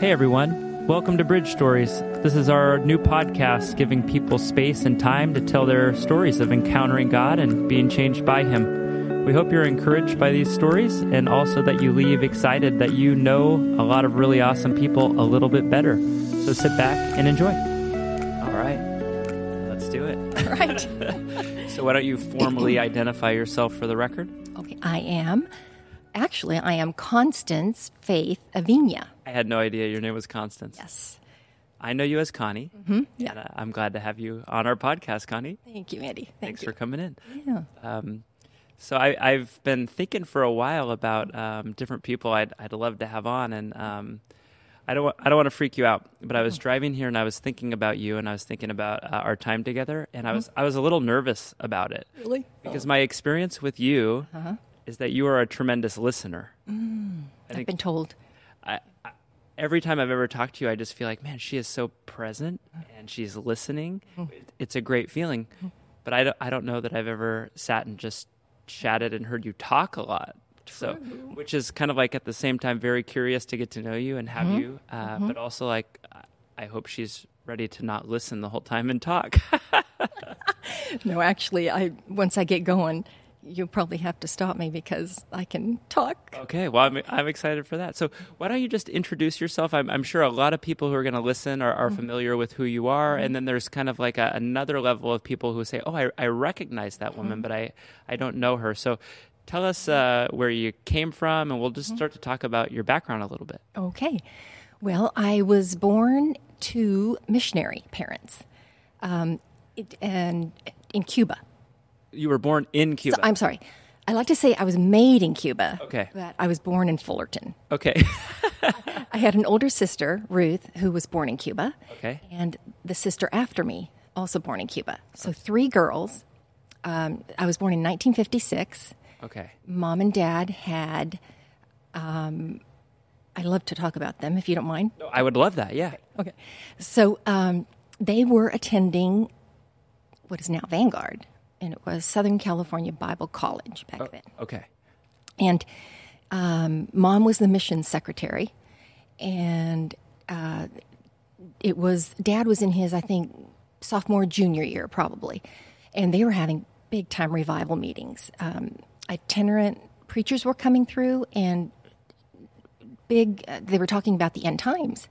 Hey everyone, welcome to Bridge Stories. This is our new podcast giving people space and time to tell their stories of encountering God and being changed by Him. We hope you're encouraged by these stories and also that you leave excited that you know a lot of really awesome people a little bit better. So sit back and enjoy. All right, let's do it. All right. so, why don't you formally identify yourself for the record? Okay, I am. Actually, I am Constance Faith Avina. I had no idea your name was Constance. Yes. I know you as Connie. Mm-hmm. Yeah. And uh, I'm glad to have you on our podcast, Connie. Thank you, Andy. Thank Thanks you. for coming in. Yeah. Um, so I, I've been thinking for a while about um, different people I'd, I'd love to have on, and um, I don't I don't want to freak you out, but I was Mm-hmm. driving here and I was thinking about you, and I was thinking about uh, our time together, and I Mm-hmm. was I was a little nervous about it Really? because my experience with you Uh-huh. is that you are a tremendous listener. I I've been told. I, every time I've ever talked to you, I just feel like, man, she is so present and she's listening. It's a great feeling. But I don't, I don't know that I've ever sat and just chatted and heard you talk a lot. So, which is kind of like at the same time very curious to get to know you and have you, uh, but also like I- I hope she's ready to not listen the whole time and talk. No, actually, I once I get going, you'll probably have to stop me because I can talk. Okay, well, I'm, I'm excited for that. So, why don't you just introduce yourself? I'm, I'm sure a lot of people who are going to listen are, are familiar with who you are, and then there's kind of like a, another level of people who say, "Oh, I, I recognize that woman, but I, I don't know her." So, tell us uh, where you came from, and we'll just start to talk about your background a little bit. Okay. Well, I was born to missionary parents, um, it, and in Cuba. You were born in Cuba. So, I'm sorry. I like to say I was made in Cuba. Okay. But I was born in Fullerton. okay, I had an older sister, Ruth, who was born in Cuba. okay, and the sister after me, also born in Cuba. So three girls. Um, I was born in 1956. okay. Mom and dad had. Um, I love to talk about them, if you don't mind. No, I would love that. Yeah. Okay. So um, they were attending what is now Vanguard, and it was Southern California Bible College back then. Okay. And um, mom was the mission secretary, and uh, it was dad was in his I think sophomore junior year probably, and they were having big time revival meetings. Um, itinerant preachers were coming through, and big uh, they were talking about the end times,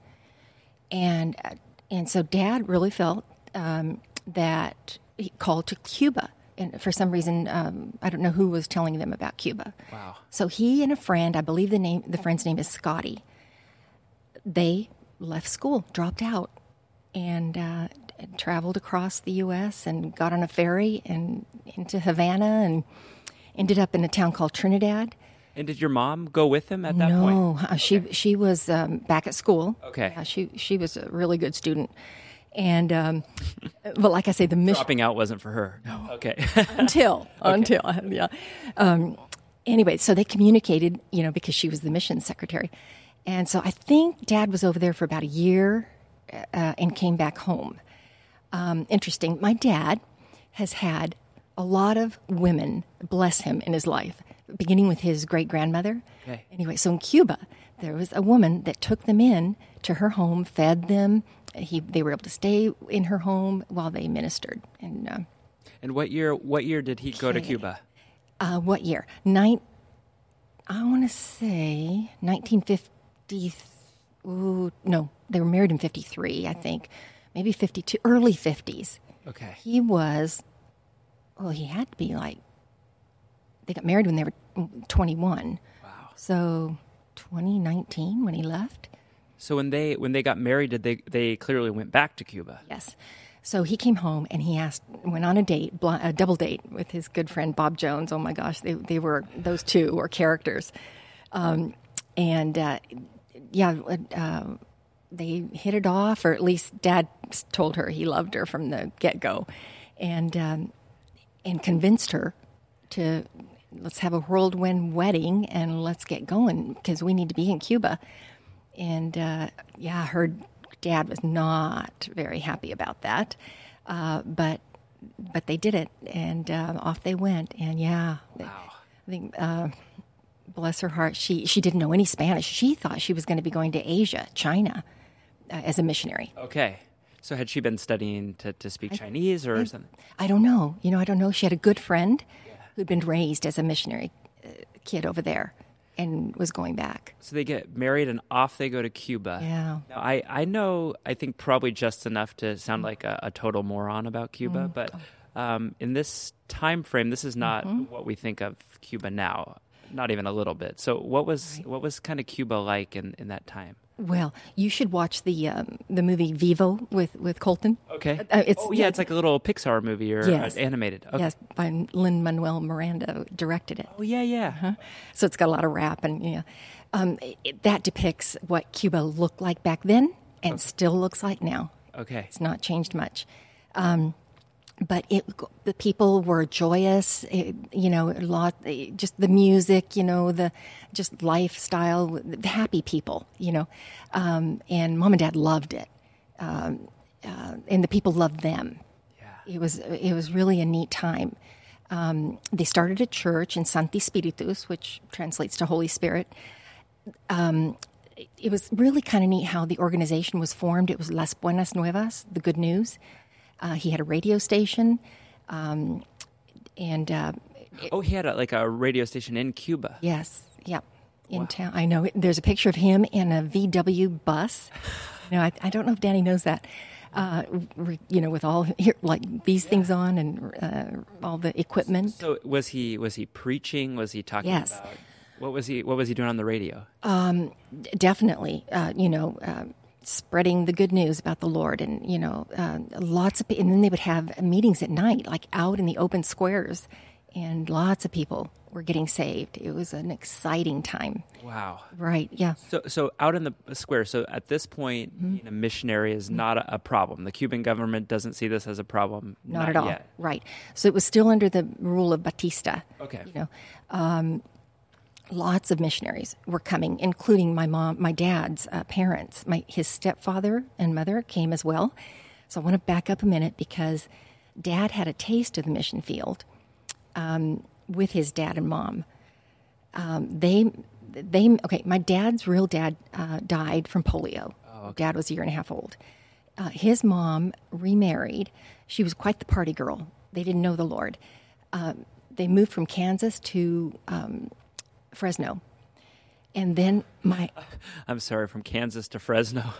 and uh, and so dad really felt um, that he called to Cuba. And for some reason, um, I don't know who was telling them about Cuba. Wow. So he and a friend, I believe the name, the friend's name is Scotty. They left school, dropped out, and uh, traveled across the U.S. and got on a ferry and into Havana and ended up in a town called Trinidad. And did your mom go with him at that point? No, uh, she she was um, back at school. Okay. Yeah, she she was a really good student, and um, but like I say, the mission Dropping out wasn't for her. No. Okay. until until yeah. Um, anyway, so they communicated, you know, because she was the mission secretary, and so I think Dad was over there for about a year uh, and came back home. Um, interesting. My dad has had a lot of women bless him in his life, beginning with his great grandmother. Okay. Anyway, so in Cuba, there was a woman that took them in to her home, fed them. He, they were able to stay in her home while they ministered. And uh, and what year? What year did he go to Cuba? uh, what year? Nine. I want to say 1950. Ooh, no, they were married in 53, I think. Maybe 52, early 50s. Okay. He was, well, he had to be like, they got married when they were 21. Wow. So 2019 when he left. So when they when they got married, did they they clearly went back to Cuba? Yes. So he came home and he asked, went on a date, a double date with his good friend Bob Jones. Oh my gosh, they, they were, those two were characters. Um, and uh, yeah, uh, they hit it off, or at least dad told her he loved her from the get go. And, um, and convinced her to let's have a whirlwind wedding and let's get going because we need to be in Cuba. And uh, yeah, her dad was not very happy about that, uh, but but they did it, and uh, off they went. And yeah, Wow. I think uh, bless her heart, she she didn't know any Spanish. She thought she was going to be going to Asia, China, uh, as a missionary. Okay. So had she been studying to, to speak Chinese or something? I don't know. You know, I don't know. She had a good friend who'd been raised as a missionary uh, kid over there and was going back. So they get married and off they go to Cuba. Yeah. Now, I, I know, I think probably just enough to sound like a, a total moron about Cuba, but um, in this time frame, this is not what we think of Cuba now. Not even a little bit. So, what was what was kind of Cuba like in, in that time? Well, you should watch the um, the movie Vivo with with Colton. Okay. Uh, it's- oh, yeah, it's like a little Pixar movie or Yes. uh, animated. Okay. Yes, by Lin Manuel Miranda directed it. Oh, yeah, yeah. So it's got a lot of rap and yeah, um, it, that depicts what Cuba looked like back then and still looks like now. Okay. It's not changed much. Um, but it, the people were joyous, it, you know, a lot, just the music, you know, the just lifestyle, the happy people, you know. Um, and mom and dad loved it. Um, uh, and the people loved them. Yeah. It was, it was really a neat time. Um, they started a church in Sancti Spiritus, which translates to Holy Spirit it was really kind of neat how the organization was formed. It was Las Buenas Nuevas, the good news. Uh, he had a radio station, um, and uh, Oh, he had a, like a radio station in Cuba. yes, yep, in town. I know. There's a picture of him in a VW bus. No, I, I don't know if Danny knows that. Uh, re, you know, with all like these things on and uh, all the equipment. So was he was he preaching? Was he talking Yes. about what was he what was he doing on the radio? definitely, uh, you know, uh, spreading the good news about the Lord, and you know, uh, lots of, pe- and then they would have meetings at night, like out in the open squares, and lots of people were getting saved. It was an exciting time, Wow. right? Yeah, So, so out in the square. So at this point, Mm-hmm. missionary is not a, a problem. The Cuban government doesn't see this as a problem. not, at all, Yet. right? So it was still under the rule of Batista. Okay. you know, um, lots of missionaries were coming, including my mom, my dad's uh, parents. My his stepfather and mother came as well. So I want to back up a minute because dad had a taste of the mission field um, with his dad and mom. Um, they they okay. My dad's real dad uh, died from polio. Dad was a year and a half old. Uh, his mom remarried. She was quite the party girl. They didn't know the Lord. Um, they moved from Kansas to um, Fresno, and then my I'm sorry, from Kansas to Fresno.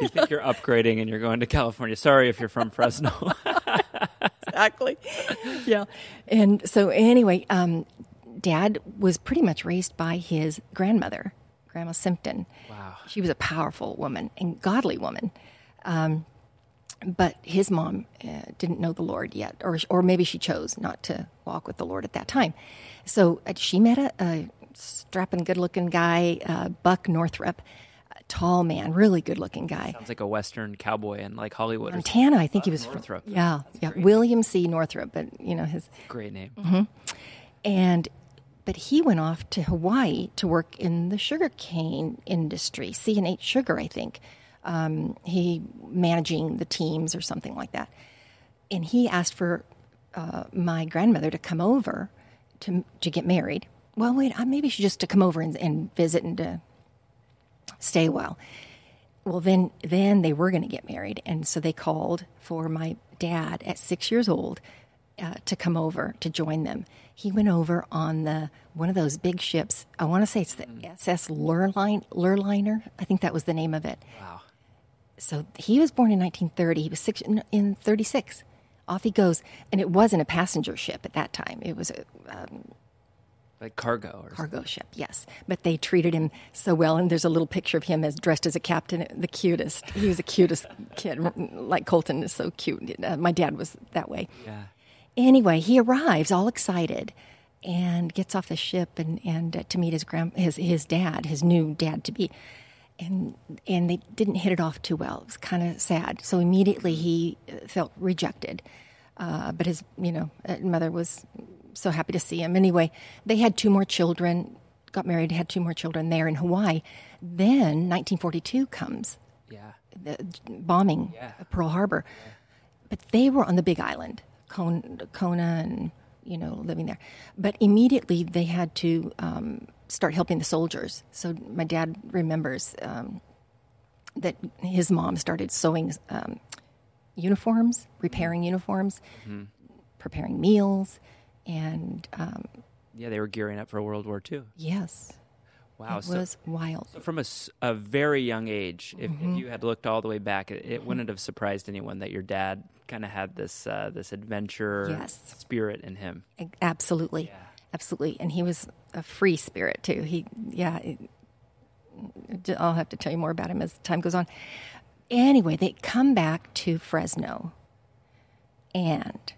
You think you're upgrading and you're going to California. Sorry if you're from Fresno. exactly. yeah. And so, anyway, um, dad was pretty much raised by his grandmother, Grandma Simpton. Wow. She was a powerful woman and godly woman. Um, but his mom uh, didn't know the Lord yet, or or maybe she chose not to walk with the Lord at that time. So uh, she met a, a strapping, good-looking guy, uh, Buck Northrup, tall man, really good-looking guy. Sounds like a Western cowboy in like Hollywood. Or. Montana, I think he was from. Northrup. Yeah, yeah, William C. Northrup, but you know his Great name. Mm-hmm. and but he went off to Hawaii to work in the sugarcane industry, C and H Sugar, I think. Um, he managing the teams or something like that, and he asked for uh, my grandmother to come over to to get married. Well, wait, uh, maybe she just to come over and, and visit and to stay a while. Well, then then they were going to get married, and so they called for my dad at six years old uh, to come over to join them. He went over on the one of those big ships. I want to say it's the SS Lurline, Lurliner. I think that was the name of it. Wow. So he was born in 1930. He was six in, in 36. Off he goes, and it wasn't a passenger ship at that time. It was a Like cargo or something. cargo ship, yes. But they treated him so well, and there's a little picture of him as dressed as a captain, the cutest. He was the cutest kid, like Colton is so cute. Uh, my dad was that way. Yeah. Anyway, he arrives all excited and gets off the ship and, and uh, to meet his grand his his dad, his new dad to be. And and they didn't hit it off too well. It was kind of sad. So immediately he uh, felt rejected. Uh, but his you know uh, mother was so happy to see him. Anyway, they had two more children, got married, had two more children there in Hawaii. Then 1942 comes, Yeah. the bombing Yeah. of Pearl Harbor. But they were on the Big Island, Kona, Kona and you know, living there. But immediately they had to um, start helping the soldiers. So my dad remembers um, that his mom started sewing um, uniforms, repairing uniforms, preparing meals, and um, Yeah, they were gearing up for World War II. yes, Wow. it so- was wild. So from a very young age, if, Mm-hmm. if you had looked all the way back, it, it wouldn't have surprised anyone that your dad kind of had this uh, this adventure Yes. spirit in him. Absolutely, Yeah. absolutely, and he was a free spirit too. He, yeah, it, I'll have to tell you more about him as time goes on. Anyway, they come back to Fresno, and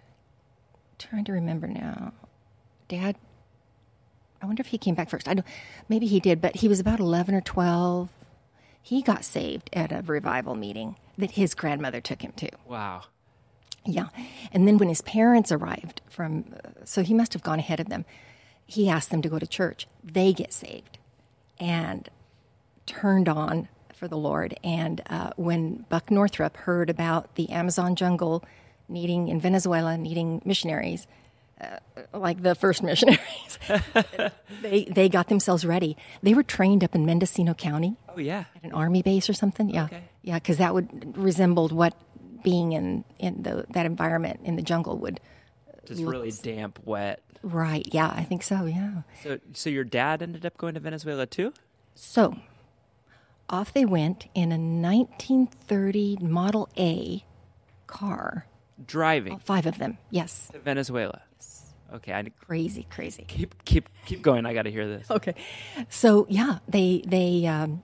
trying to remember now, Dad. I wonder if he came back first. I don't. Maybe he did, but he was about eleven or twelve. He got saved at a revival meeting that his grandmother took him to. Wow. Yeah. And then when his parents arrived from, so he must have gone ahead of them, he asked them to go to church. They get saved and turned on for the Lord. And uh, when Buck Northrup heard about the Amazon jungle needing, in Venezuela, needing missionaries, uh, like the first missionaries, they, they got themselves ready. They were trained up in Mendocino County Oh yeah. at an army base or something. Yeah, Okay. yeah, because that would resembled what being in in the that environment in the jungle would. Just really damp, wet. Right. Yeah, I think so. Yeah. So so your dad ended up going to Venezuela too? So off they went in a 1930 Model A car. Driving Five of them. Yes. to Venezuela. Okay, I Crazy, crazy. keep keep keep going. I got to hear this. Okay. So yeah, they they um,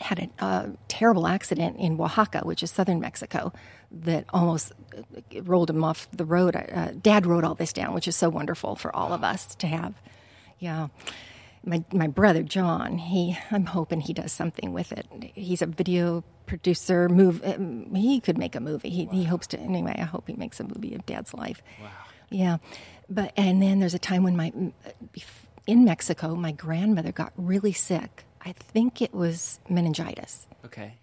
had a uh, terrible accident in Oaxaca, which is southern Mexico, that almost uh, rolled him off the road. Uh, Dad wrote all this down, which is so wonderful for all of us to have. Yeah. My my brother John, he I'm hoping he does something with it. He's a video producer. Move, um, he could make a movie. He he hopes to. Anyway, I hope he makes a movie of Dad's life. Wow. Yeah, but and then there's a time when my in Mexico, my grandmother got really sick. I think it was meningitis. Okay.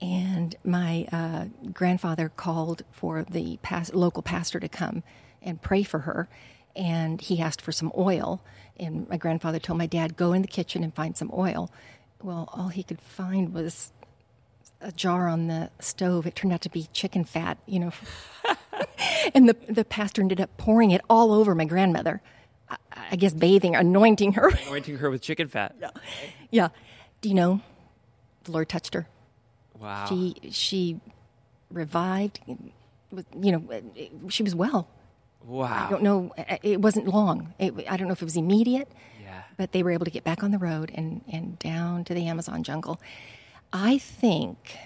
And my uh, grandfather called for the local pastor to come and pray for her. And he asked for some oil. And my grandfather told my dad, go in the kitchen and find some oil. Well, all he could find was a jar on the stove. It turned out to be chicken fat, you know. and the, the pastor ended up pouring it all over my grandmother. I, I guess bathing, anointing her. Anointing her with chicken fat. yeah. yeah. Do you know? The Lord touched her. Wow. She she revived. You know, she was well. wow. I don't know. It wasn't long. It, I don't know if it was immediate, Yeah. but they were able to get back on the road and and down to the Amazon jungle. I think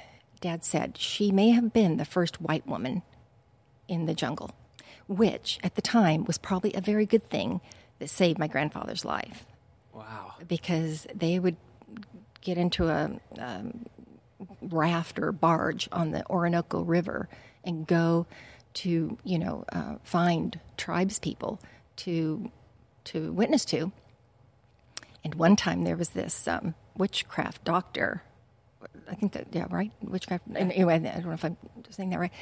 Dad said she may have been the first white woman in the jungle, which at the time was probably a very good thing that saved my grandfather's life Wow. because they would get into a um, raft or barge on the Orinoco River and go to, you know, uh, find tribes people to to witness to. And one time there was this um, witchcraft doctor. I think that yeah, right, witchcraft. and Anyway, I don't know if I'm saying that right.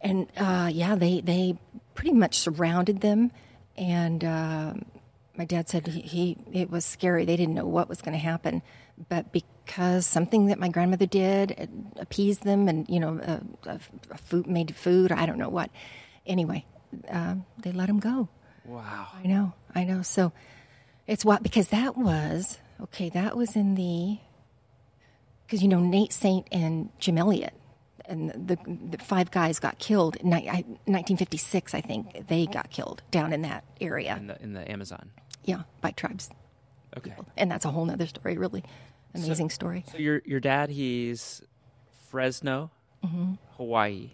And uh, yeah, they they pretty much surrounded them, and um my dad said he, he it was scary. They didn't know what was going to happen, but because something that my grandmother did it appeased them, and you know, uh, food made food. I don't know what. Anyway, um, they let him go. Wow. I know, I know. So it's what because that was okay. That was in the because you know Nate Saint and Jim Elliot and the, the five guys got killed in ni- I- 1956. I think they got killed down in that area. In the in the Amazon. Yeah, by tribes, Okay. and that's a whole nother story. Really amazing story. So your your dad, he's Fresno, Mm-hmm. Hawaii,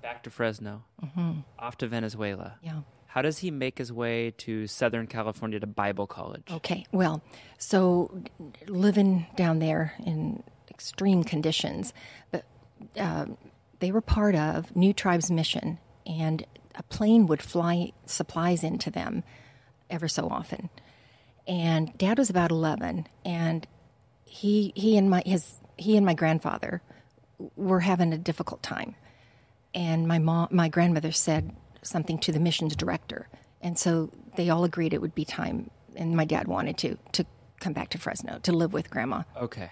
back to Fresno, off to Venezuela. Yeah. How does he make his way to Southern California to Bible college? Okay, well, so living down there in extreme conditions, but uh, they were part of New Tribes Mission, and a plane would fly supplies into them ever so often. And Dad was about eleven, and he he and my his he and my grandfather were having a difficult time and my mom, my grandmother said something to the missions director, and so they all agreed it would be time. And my dad wanted to to come back to Fresno to live with Grandma Okay.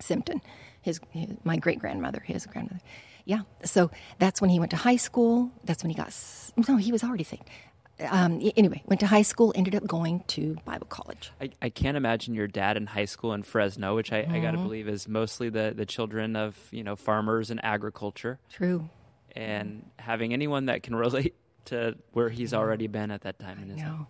Simpton, his, his my great grandmother, his grandmother. Yeah, so that's when he went to high school. That's when he got no, he was already saved. Um, anyway, went to high school. Ended up going to Bible college. I, I can't imagine your dad in high school in Fresno, which I, I got to Mm-hmm. believe is mostly the, the children of you know farmers and agriculture, True. and having anyone that can relate to where he's already been at that time in his life.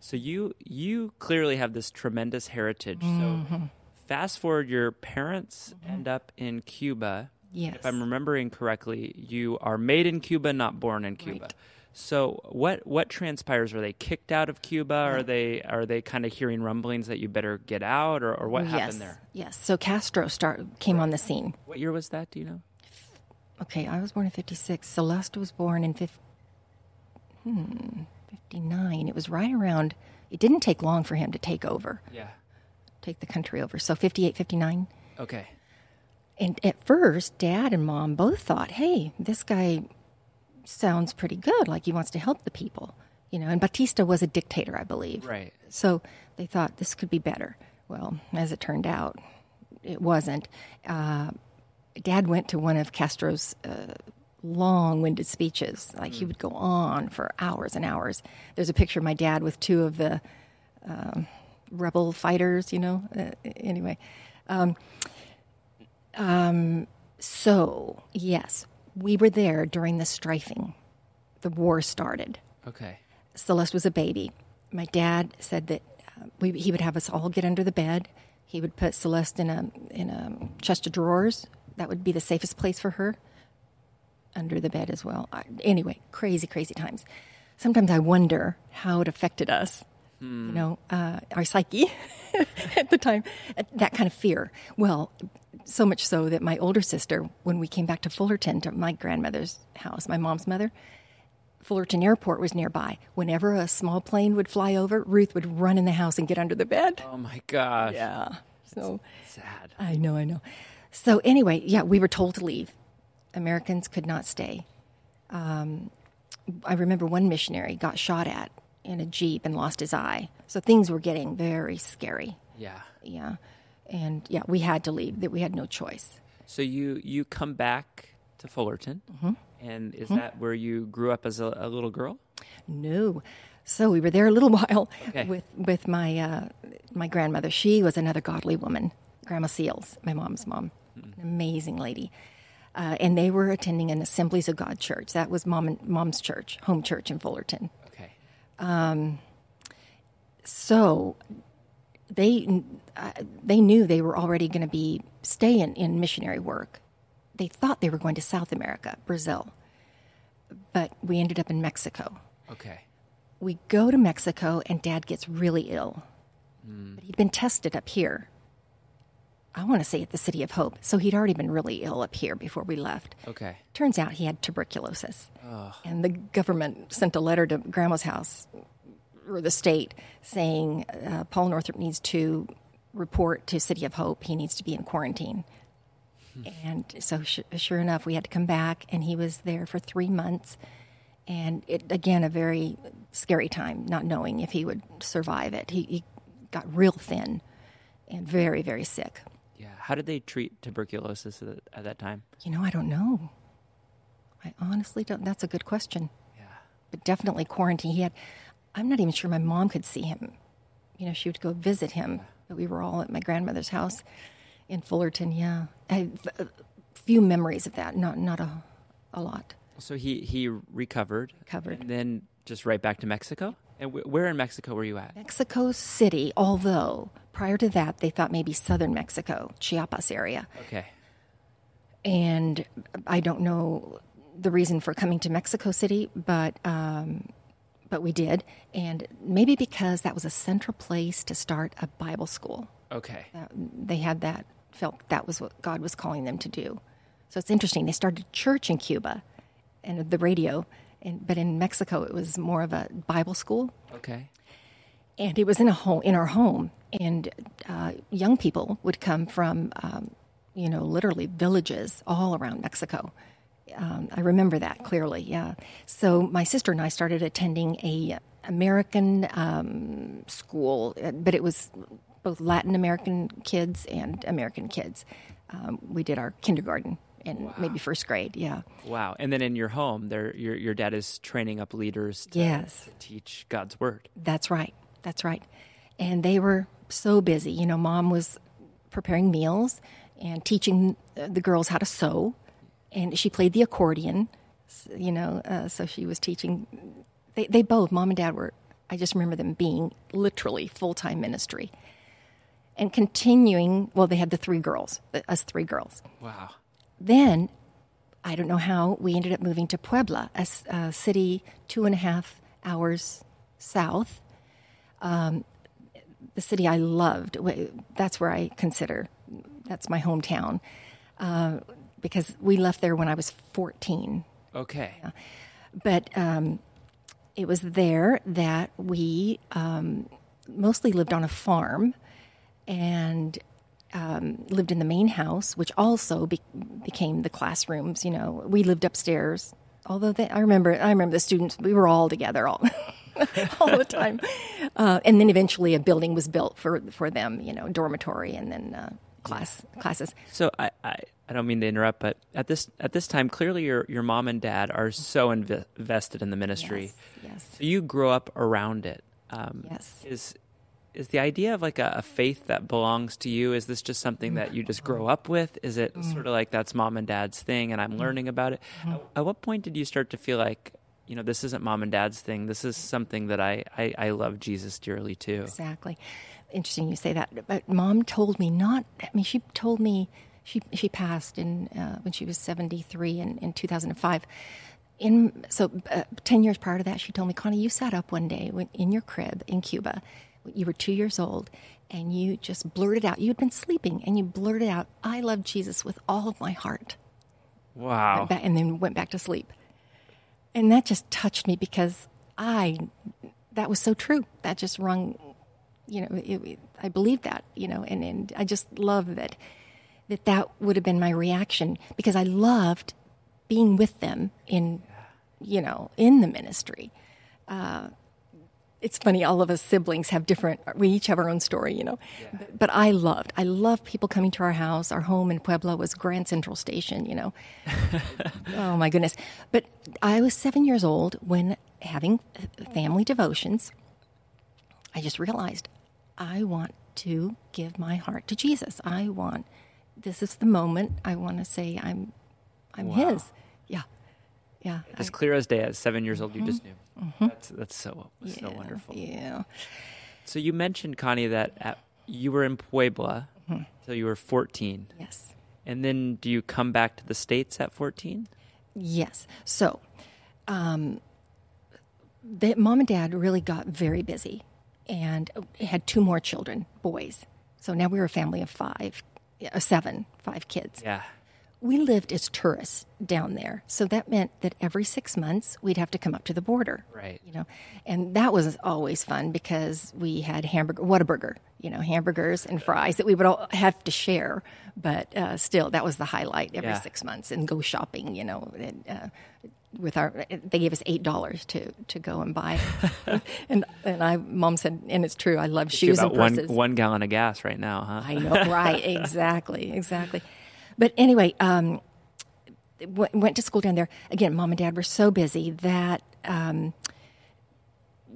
So you you clearly have this tremendous heritage. Mm-hmm. So fast forward, your parents end up in Cuba. Yes. If I'm remembering correctly, you are made in Cuba, not born in Cuba. Right. So what what transpires? Are they kicked out of Cuba? Are they are they kind of hearing rumblings that you better get out, or, or what yes. happened there? Yes. So Castro start came on the scene. What year was that? Do you know? Okay, I was born in '56. Celeste was born in 50, hmm, '59. It was right around. It didn't take long for him to take over, Yeah. take the country over. So 58, 59. Okay. And at first, dad and mom both thought, hey, this guy sounds pretty good, like he wants to help the people. You know, and Batista was a dictator, I believe. Right. So they thought this could be better. Well, as it turned out, it wasn't. Uh, dad went to one of Castro's uh, long winded speeches. Like he would go on for hours and hours. There's a picture of my dad with two of the um, rebel fighters, you know. Uh, anyway. So, yes, we were there during the strifing. The war started. Okay. Celeste was a baby. My dad said that uh, we, he would have us all get under the bed. He would put Celeste in a in a chest of drawers. That would be the safest place for her. Under the bed as well. I, anyway, crazy, crazy times. Sometimes I wonder how it affected us. You know, uh, our psyche at the time, that kind of fear. Well, so much so that my older sister, when we came back to Fullerton, to my grandmother's house, my mom's mother, Fullerton Airport was nearby. Whenever a small plane would fly over, Ruth would run in the house and get under the bed. Oh my gosh. Yeah. So Sad. I know, I know. So anyway, yeah, we were told to leave. Americans could not stay. Um, I remember one missionary got shot at in a jeep and lost his eye. So things were getting very scary. Yeah. Yeah, and yeah, we had to leave. That we had no choice. So you you come back to Fullerton, Mm-hmm. and is that where you grew up as a, a little girl? No. So we were there a little while Okay. with with my uh, my grandmother. She was another godly woman, Grandma Seals, my mom's mom, an amazing lady. Uh, and they were attending an Assemblies of God church. That was mom and, mom's church, home church in Fullerton. Okay. So they uh, they knew they were already going to be staying in missionary work. They thought they were going to South America, Brazil, but we ended up in Mexico. Okay. we go to Mexico and dad gets really ill. But he'd been tested up here. I want to say at the City of Hope. So he'd already been really ill up here before we left. Okay. Turns out he had tuberculosis. And the government sent a letter to Grandma's house or the state saying uh, Paul Northrup needs to report to City of Hope. He needs to be in quarantine. And so, sh- sure enough, we had to come back, and he was there for three months. And it again, a very scary time, not knowing if he would survive it. He, he got real thin and very, very sick. How did they treat tuberculosis at, at that time? You know, I don't know. I honestly don't. That's a good question. Yeah. But definitely quarantine. He had. I'm not even sure my mom could see him. You know, she would go visit him. But we were all at my grandmother's house in Fullerton. Yeah, I have a few memories of that. Not not a, a lot. So he he recovered. Recovered. And then just right back to Mexico. And where in Mexico were you at? Mexico City. Although prior to that, they thought maybe southern Mexico, Chiapas area. Okay. and I don't know the reason for coming to Mexico City, but um, but we did, and maybe because that was a central place to start a Bible school. Okay. Uh, they had that felt that was what God was calling them to do. So it's interesting. They started a church in Cuba, and the radio, and but in Mexico it was more of a Bible school Okay. and it was in a home in our home and uh, young people would come from um, you know literally villages all around mexico Um, I remember that clearly. Yeah. So my sister and I started attending a American um, school, but it was both Latin American kids and American kids. Um, we did our kindergarten and maybe first grade. Yeah. Wow. And then in your home, there your your dad is training up leaders to, Yes. to teach God's word. That's right. That's right. And they were so busy. You know, mom was preparing meals and teaching the girls how to sew, and she played the accordion. You know, uh, so she was teaching. They, they both, mom and dad, were. I just remember them being literally full time ministry, and continuing. Well, they had the three girls, uh, us three girls. Wow. Then, I don't know how, we ended up moving to Puebla, a city two and a half hours south. Um, the city I loved. That's where I consider that's my hometown uh, because we left there when I was 14. Okay. But um, it was there that we um, mostly lived on a farm and um, lived in the main house, which also be- became the classrooms. You know, we lived upstairs. Although they, I remember, I remember the students. We were all together all, all the time. Uh, and then eventually, a building was built for for them. You know, dormitory and then uh, class classes. So I, I I don't mean to interrupt, but at this at this time, clearly your your mom and dad are so inve- invested in the ministry. Yes, yes. So you grow up around it. Um, Yes. Is is the idea of like a, a faith that belongs to you? Is this just something that you just grow up with? Is it sort of like that's mom and dad's thing, and I'm learning about it? At, at what point did you start to feel like? You know, this isn't mom and dad's thing. This is something that I, I, I love Jesus dearly too. Exactly. Interesting you say that. But mom told me not. I mean, she told me she she passed in uh, when she was seventy three in, in two thousand and five. In so uh, ten years prior to that, she told me, Connie, you sat up one day when, in your crib in Cuba. You were two years old, and you just blurted out. You had been sleeping, and you blurted out, "I love Jesus with all of my heart." Wow. and then went back to sleep. And that just touched me because I, that was so true. That just rung, you know, it, it- I believed that, you know, and, and I just love that, that that would have been my reaction because I loved being with them in, you know, in the ministry. Uh, it's funny, all of us siblings have different, we each have our own story, you know. But, but I loved, I loved people coming to our house. Our home in Puebla was Grand Central Station, you know. oh my goodness. But I was seven years old when having family devotions, I just realized I want to give my heart to Jesus. I want, this is the moment I want to say I'm, I'm His. Yeah. Yeah. as clear as day, at seven years old, you just knew. That's that's so so Yeah, wonderful. Yeah. So you mentioned Connie that at, you were in Puebla till you were 14, Yes. and then do you come back to the states at 14? Yes. So, um, the, mom and dad really got very busy and had two more children, boys. So now we were a family of five, uh, seven, five kids. Yeah. We lived as tourists down there. So that meant that every six months we'd have to come up to the border. Right. You know, and that was always fun because we had hamburger, Whataburger, you know, hamburgers and fries that we would all have to share. But uh, still, that was the highlight every Yeah. six months and go shopping, you know, and, uh, with our, they gave us eight dollars to to go and buy, and and I, mom said, and it's true, I love You're shoes and about one purses. one gallon of gas right now, huh? I know, right? Exactly, exactly. But anyway, um, w- went to school down there. Again, mom and dad were so busy that um,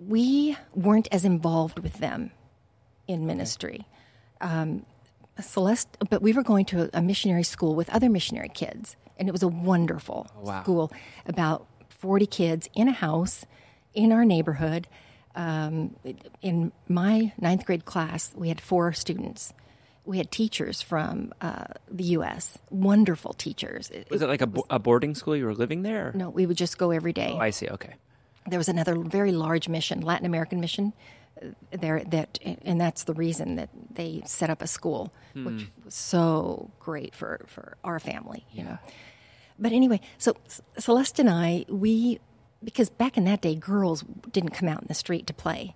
we weren't as involved with them in ministry. Um, Celeste, but we were going to a missionary school with other missionary kids, and it was a wonderful wow. school. About forty kids in a house in our neighborhood. Um, in my ninth grade class, we had four students. We had teachers from uh, the U.S. Wonderful teachers. Was it like a, bo- a boarding school? You were living there? or- no, we would just go every day Oh, I see. Okay. there was another very large mission, Latin American mission, uh, there that, and that's the reason that they set up a school, which was so great for for our family, you know. But anyway, so Celeste and I, we because back in that day, girls didn't come out in the street to play.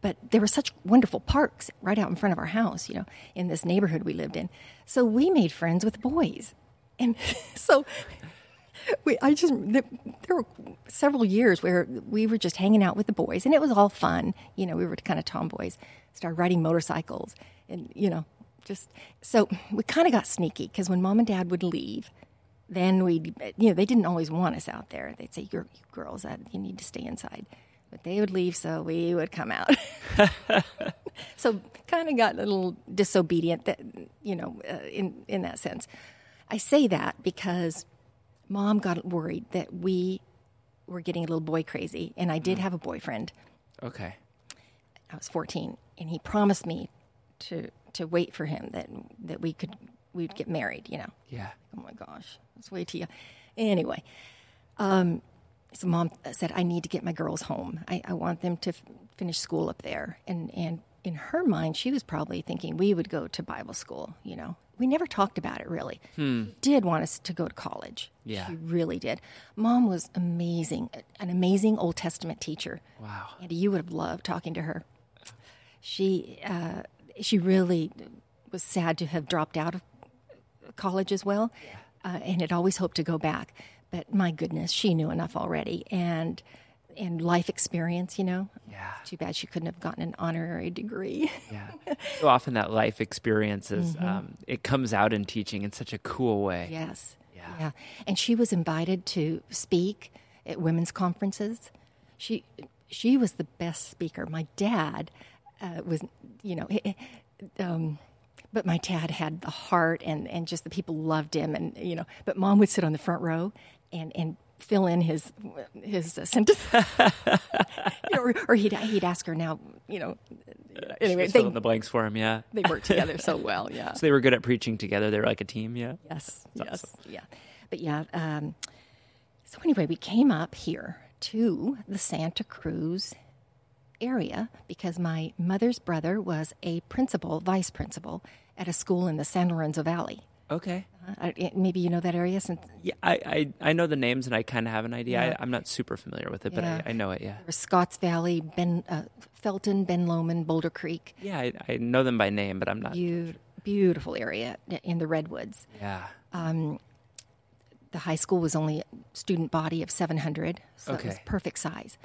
But there were such wonderful parks right out in front of our house, you know, in this neighborhood we lived in. So we made friends with boys. And so we, I just there, were several years where we were just hanging out with the boys, and it was all fun. You know, we were kind of tomboys. Started riding motorcycles, and you know, just so we kind of got sneaky because when mom and dad would leave, then we, you know, they didn't always want us out there. They'd say, "You're you girls, that you need to stay inside." But they would leave, so we would come out. so kind of got a little disobedient, that you know, uh, in in that sense. I say that because mom got worried that we were getting a little boy crazy, and I did have a boyfriend. Okay. I was 14, and he promised me to to wait for him that that we could we'd get married. You know. Yeah. Oh my gosh, let's wait till you. Anyway, um, so mom said I need to get my girls home. I, I want them to f- finish school up there, and and in her mind, she was probably thinking we would go to Bible school. You know, we never talked about it really. She did want us to go to college. Yeah. she really did. Mom was amazing, an amazing Old Testament teacher. Wow. Andy, you would have loved talking to her. She uh, she really was sad to have dropped out of college as well, uh, and had always hoped to go back. But my goodness, she knew enough already, and and life experience. You know, Yeah. too bad she couldn't have gotten an honorary degree. Yeah. so often that life experience is, Mm-hmm. um, it comes out in teaching in such a cool way. yes, Yeah. and she was invited to speak at women's conferences. She she was the best speaker. My dad uh, was, you know. Um, but my dad had the heart and, and just the people loved him and you know but mom would sit on the front row and, and fill in his his uh, sentence you know, or, or he'd he'd ask her now you know anyway Just they, fill in the blanks for him. Yeah. they worked together so well yeah So they were good at preaching together. They were like a team. Yeah. yes That's yes yeah but yeah um, so anyway we came up here to the Santa Cruz area because my mother's brother was a principal vice principal at a school in the San Lorenzo Valley Okay. Uh, maybe you know that area since Yeah, I, I, I know the names and I kind of have an idea. Yeah. I, I'm not super familiar with it, but I, I know it. Yeah. Scotts Valley, Ben uh, Felton, Ben Lomond, Boulder Creek. Yeah, I, I know them by name, but I'm not. Beau- beautiful area in the redwoods. Yeah. Um, The high school was only a student body of 700, so it was perfect size.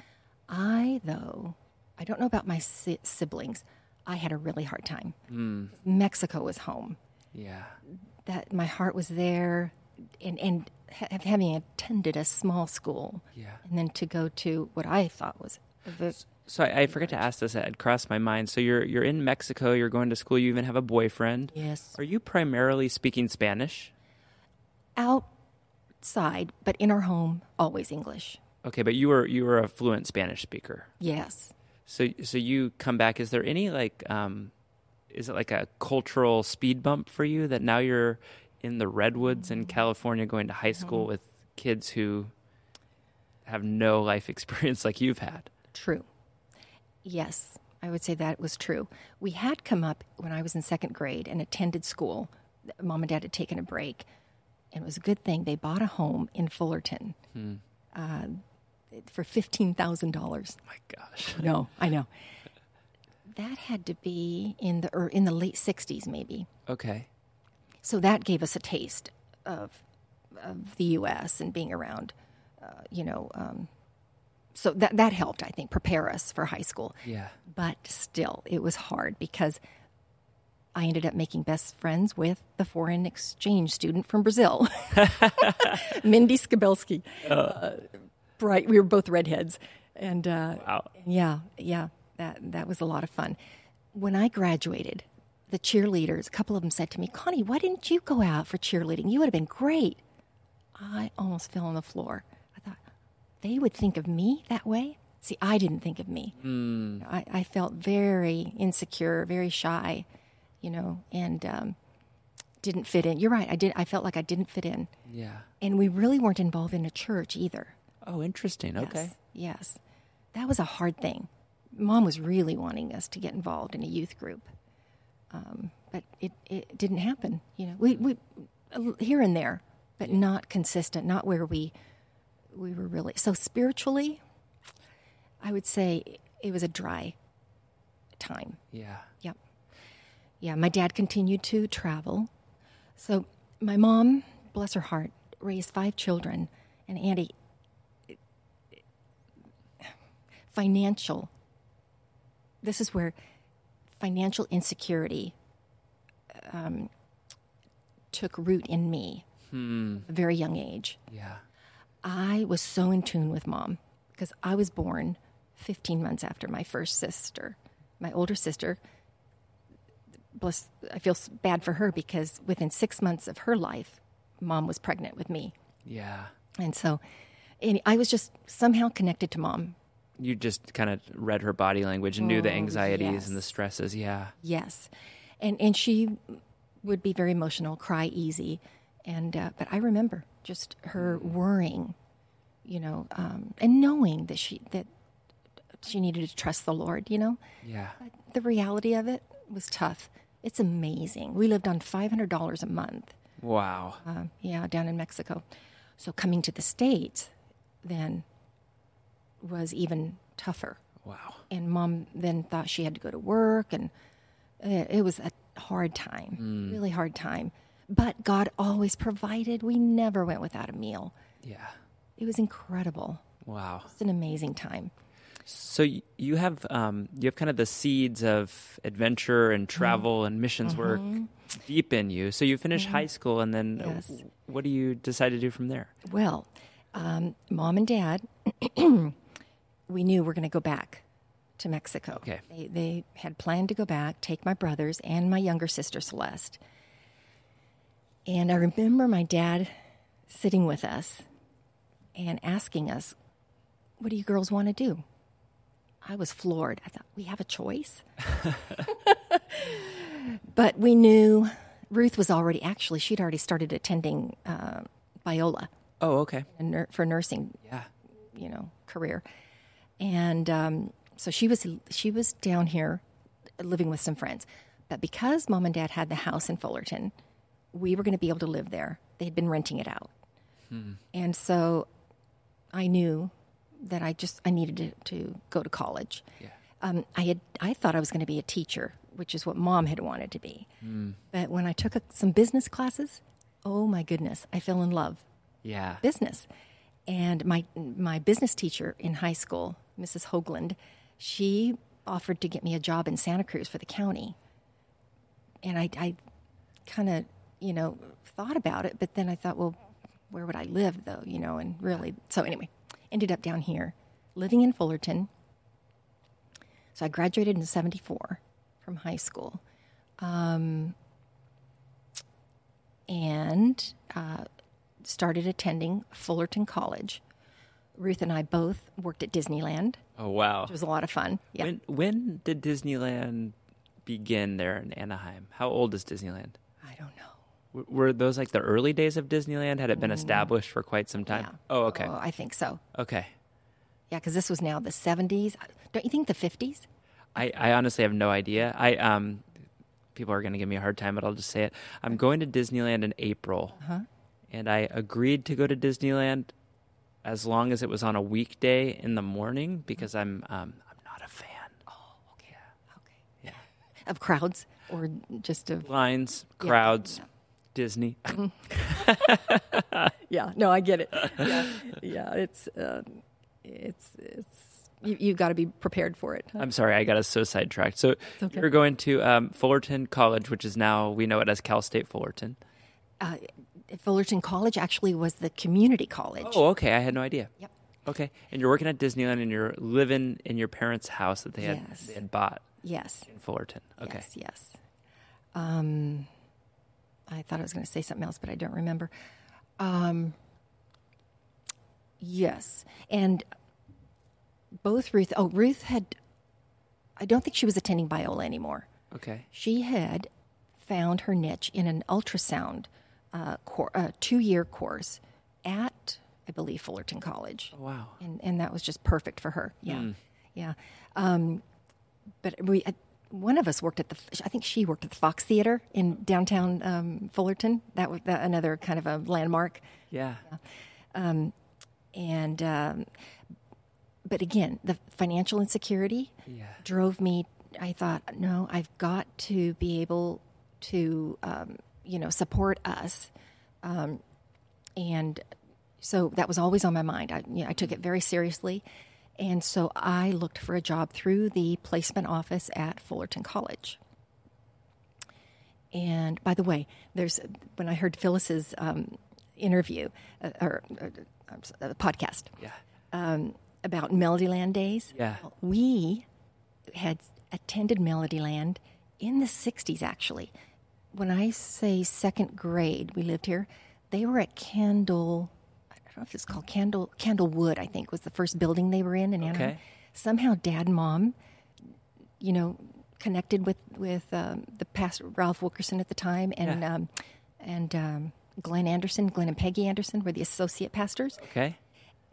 I though, I don't know about my si- siblings. I had a really hard time. Hmm. Mexico was home. Yeah. That my heart was there, and and ha- having attended a small school, Yeah. and then to go to what I thought was ve- So I, I forgot to ask this. It had crossed my mind. So you're you're in Mexico. You're going to school. You even have a boyfriend. yes Are you primarily speaking Spanish? outside, but in our home, always English. Okay, but you were you were a fluent Spanish speaker. Yes. So so you come back. Is there any like um, is it like a cultural speed bump for you that now you're in the redwoods in California going to high school with kids who have no life experience like you've had? True. Yes, I would say that was true. We had come up when I was in second grade and attended school. Mom and dad had taken a break, and it was a good thing. They bought a home in Fullerton uh, for $15,000. My gosh. No, I know. That had to be in the or in the late 60s, maybe. Okay. So that gave us a taste of of the U.S. and being around, uh, you know. Um, so that that helped, I think, prepare us for high school. Yeah. But still, it was hard because I ended up making best friends with the foreign exchange student from Brazil, Mindy Skabelski. Uh, bright, we were both redheads, and uh, Wow. yeah, yeah, that that was a lot of fun. When I graduated, the cheerleaders, a couple of them said to me, "Connie, why didn't you go out for cheerleading? You would have been great." I almost fell on the floor. I thought they would think of me that way. See, I didn't think of me. I, I felt very insecure, very shy, you know, and um, didn't fit in. You're right. I did. I felt like I didn't fit in, Yeah. and we really weren't involved in a church either. Oh, interesting. Okay. Yes, yes. That was a hard thing. Mom was really wanting us to get involved in a youth group, um, but it, it didn't happen. You know, we, we here and there, but not consistent. Not where we we were really so spiritually. I would say it was a dry time. Yeah. Yep. Yeah, my dad continued to travel. So my mom, bless her heart, raised five children And Andy, financial, this is where financial insecurity um, took root in me Hmm. at a very young age. Yeah. I was so in tune with mom because I was born 15 months after my first sister. My older sister, bless, I feel bad for her because within six months of her life, mom was pregnant with me. Yeah. And so and I was just somehow connected to mom. You just kind of read her body language and knew the Oh, anxieties and the stresses. Yeah. Yes. And, and she would be very emotional, cry easy. And, uh, but I remember just her worrying, you know, um, and knowing that she, that she needed to trust the Lord, you know? Yeah. the reality of it was tough. It's amazing. We lived on $500 a month. Wow. Um, yeah, down in Mexico. So coming to the States then was even tougher. Wow. And mom then thought she had to go to work, and it was a hard time, really hard time. But God always provided. We never went without a meal. Yeah. It was incredible. Wow. It's an amazing time. So you have um, you have kind of the seeds of adventure and Mm-hmm. travel and missions work deep in you. So you finish high school, and then uh, Yes. what do you decide to do from there? Well, um, mom and dad, we knew we're going to go back to Mexico. Okay. They, they had planned to go back, take my brothers and my younger sister Celeste. And I remember my dad sitting with us and asking us, What do you girls want to do? I was floored. I thought, We have a choice? but we knew Ruth was already, actually, she'd already started attending uh, Biola Oh, okay. for nursing Yeah. you know career and um, so she was she was down here living with some friends. But because mom and dad had the house in fullerton we were going to be able to live there. They had been renting it out. And so i knew that i just i needed to, to go to college. Yeah. um, i had i thought i was going to be a teacher which is what mom had wanted to be. But when i took a, some business classes oh my goodness i fell in love. Yeah. business. And my my business teacher in high school, Mrs. Hoagland, she offered to get me a job in Santa Cruz for the county. And I, I kind of, you know, thought about it, but then I thought, well, where would I live though, you know? And really, so anyway, ended up down here, living in Fullerton. So I graduated in '74 from high school, um, and uh, started attending Fullerton College. Ruth and I both worked at Disneyland. Oh, wow. It was a lot of fun. Yeah. When when did Disneyland begin there in Anaheim? How old is Disneyland? I don't know. W- Were those like the early days of Disneyland? Had it been established for quite some time? Mm. Yeah. Oh, okay. Oh, I think so. Okay. Yeah, because this was now the 70s. Don't you think the 50s? I, I honestly have no idea. I um, people are going to give me a hard time, but I'll just say it. I'm going to Disneyland in April, Uh-huh. and I agreed to go to Disneyland as long as it was on a weekday in the morning because I'm um, I'm not a fan. Oh, okay. Okay. yeah. Of crowds or just of. Lines, crowds, yeah. Disney. Yeah, no, I get it. Yeah, yeah it's, uh, it's, it's, you, you've got to be prepared for it. I'm sorry, I got us so sidetracked. So okay. you're going to um, Fullerton College, which is now we know it as Cal State Fullerton. Uh, Fullerton College actually was the community college. Oh, okay. I had no idea. Yep. Okay, and you're working at Disneyland, and you're living in your parents' house that they had Yes. they had bought Yes. in Fullerton. Okay. Yes, yes. Um, I thought I was going to say something else, but I don't remember. Um, yes, and both Ruth. Oh, Ruth had. I don't think she was attending Biola anymore. Okay. She had found her niche in an ultrasound uh, cor- uh, two-year course at, I believe, Fullerton College Oh, wow. and and that was just perfect for her. Yeah, yeah. Um, but we, uh, one of us worked at the. I think she worked at the Fox Theater in downtown um, Fullerton. That was that, another kind of a landmark. Yeah. And um, but again, the financial insecurity Yeah. drove me. I thought, no, I've got to be able to, um, you know, support us, um, and So that was always on my mind. I, you know, I took it very seriously. And so I looked for a job through the placement office at Fullerton College. And by the way, there's when I heard Phyllis's um, interview uh, or uh, uh, podcast Yeah. um, about Melodyland days, Yeah. we had attended Melodyland in the 60s, actually. When I say second grade, we lived here, they were at Candle, I don't know if it's called Candle, Candlewood, I think was the first building they were in in Anaheim. Okay. Somehow dad and mom, you know, connected with, with um, the pastor, Ralph Wilkerson at the time, and, Yeah. um, and um, Glenn Anderson, Glenn and Peggy Anderson were the associate pastors Okay.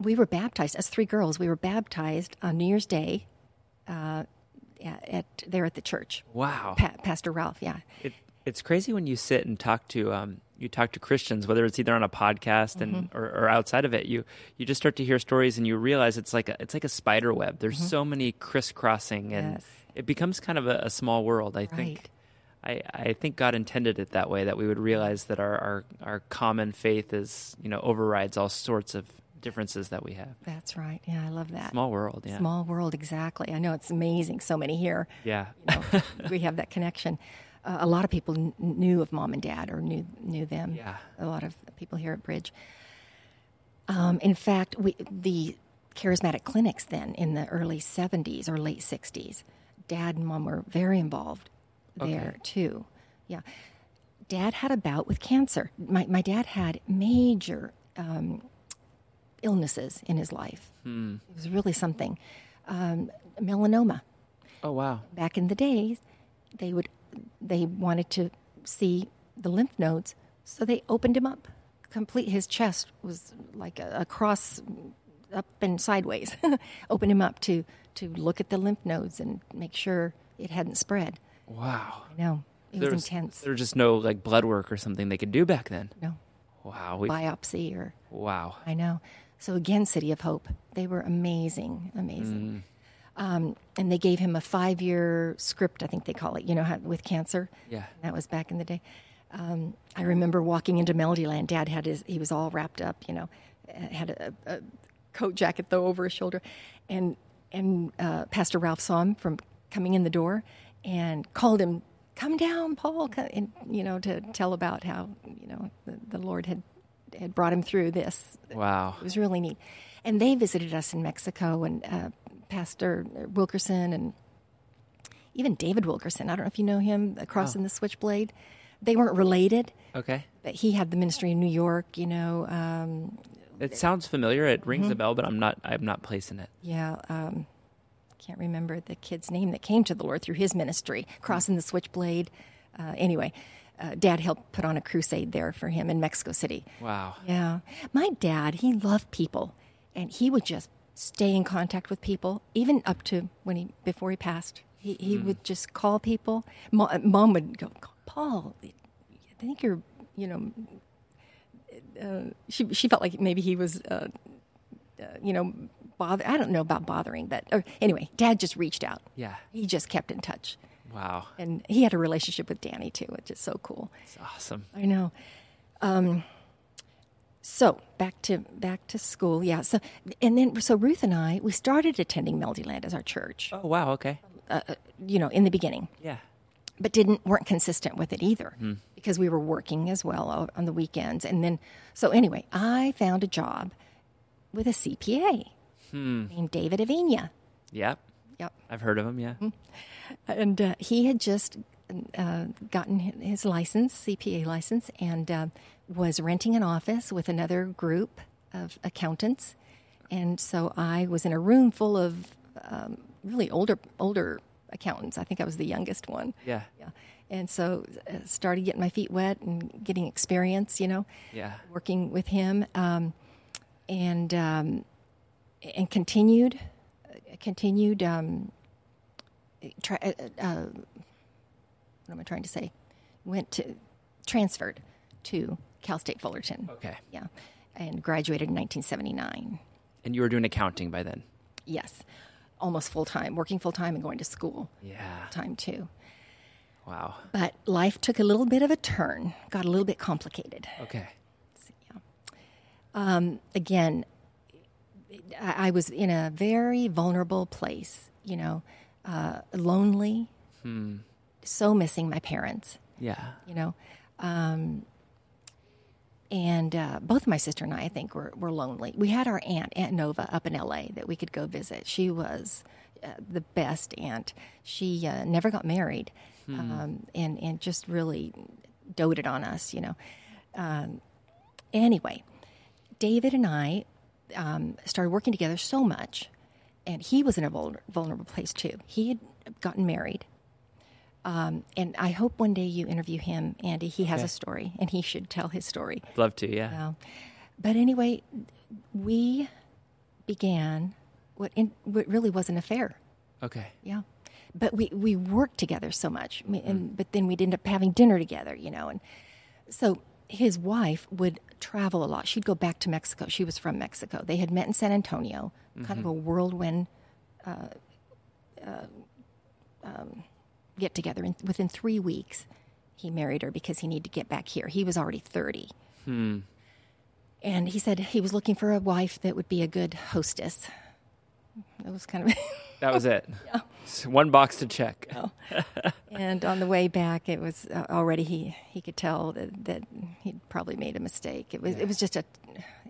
we were baptized as three girls. We were baptized on New Year's Day uh, at, at there at the church. Wow. Pa- Pastor Ralph, yeah, It, it's crazy when you sit and talk to um, you talk to Christians, whether it's either on a podcast and Mm-hmm. or, or outside of it. You you just start to hear stories and you realize it's like a, it's like a spider web. There's so many crisscrossing and Mm-hmm. Yes. it becomes kind of a, a small world. I think. I, I think God intended it that way that we would realize that our, our, our common faith is you know overrides all sorts of differences that we have. that's right. Yeah, I love that. Small world, yeah, Small world, exactly. I know it's amazing. So many here. yeah, You know, we have that connection. Uh, a lot of people kn- knew of mom and dad or knew knew them. Yeah. a lot of people here at Bridge. Um, in fact, we the charismatic clinics then in the early '70s or late '60s, dad and mom were very involved there Okay. too. Yeah, dad had a bout with cancer. My my dad had major um, illnesses in his life. Hmm. It was really something. Um, melanoma Oh wow, back in the days, they would they wanted to see the lymph nodes, so they opened him up. Complete his chest was like a, a cross up and sideways. Open him up to to look at the lymph nodes and make sure it hadn't spread. wow. I know it There was intense. There was just no like blood work or something they could do back then. no Wow, we, biopsy or wow. I know. So again, City of Hope, they were amazing, amazing. Mm. Um, and they gave him a five-year script, I think they call it. You know, how, with cancer. Yeah. That was back in the day. Um, I remember walking into Melodyland. Dad had his, he was all wrapped up, you know, uh, had a, a coat jacket though over his shoulder. And, and uh, Pastor Ralph saw him from coming in the door and called him, come down, Paul, co-" and, you know, to tell about how, you know, the, the Lord had, had brought him through this. Wow. It was really neat. And they visited us in Mexico, and uh, Pastor Wilkerson and even David Wilkerson. I don't know if you know him, across in the Switchblade. They weren't related, Okay. but he had the ministry in New York. You know, um, It sounds familiar. It rings Mm-hmm. a bell, but I'm not. I'm not placing it. yeah. Um, can't remember the kid's name that came to the Lord through his ministry, Cross and the Switchblade. Uh, anyway, uh, Dad helped put on a crusade there for him in Mexico City. Wow. Yeah. My dad, he loved people and he would just stay in contact with people even up to when he before he passed. He he would just call people. Mom, Mom would go, "Paul, I think you're, you know, uh, she she felt like maybe he was uh, uh, you know, bother I don't know about bothering, but or anyway, dad just reached out. Yeah. He just kept in touch. Wow. And he had a relationship with Danny too, which is so cool. It's awesome. I know. Um, so back to back to school, yeah. So and then so Ruth and I we started attending Melodyland as our church, Oh wow. Okay. you know, in the beginning, Yeah. but didn't weren't consistent with it either because we were working as well on the weekends. And then so anyway, I found a job with a CPA named David Avina. Yep. Yep. I've heard of him. Yeah. and uh, he had just uh, gotten his license, CPA license, and uh, was renting an office with another group of accountants. And so I was in a room full of um, really older older accountants. I think I was the youngest one. Yeah. Yeah. And so uh, started getting my feet wet and getting experience, you know, Yeah. working with him, um, and um, and continued continued um, try, uh, uh, what am I trying to say? Went to transferred to Cal State Fullerton. Okay. Yeah, and graduated in 1979. And you were doing accounting by then. Yes, almost full time, working full time and going to school Yeah. time too. Wow. But life took a little bit of a turn, got a little bit complicated. Okay. Yeah. Um, again, I, I was in a very vulnerable place, you know, uh, lonely, so missing my parents, Yeah. you know. Um, and uh, both my sister and I, I think, were, were lonely. We had our aunt, Aunt Nova, up in LA that we could go visit. She was uh, the best aunt. She uh, never got married um, and, and just really doted on us, you know. Um, anyway, David and I um, started working together so much, and he was in a vul- vulnerable place too. He had gotten married. Um, and I hope one day you interview him, Andy. He has Okay. a story, and he should tell his story. I'd love to. Yeah. Well, but anyway, we began what, in, what really was an affair. Okay. Yeah, but we we worked together so much, and but then we'd end up having dinner together, you know, and so his wife would travel a lot. She'd go back to Mexico. She was from Mexico. They had met in San Antonio, kind of a whirlwind uh, uh, um, get together. And within three weeks, he married her because he needed to get back here. He was already thirty. And he said he was looking for a wife that would be a good hostess. That was kind of That was it. yeah. One box to check. and on the way back, it was uh, already he he could tell that, that he'd probably made a mistake. It was it was just a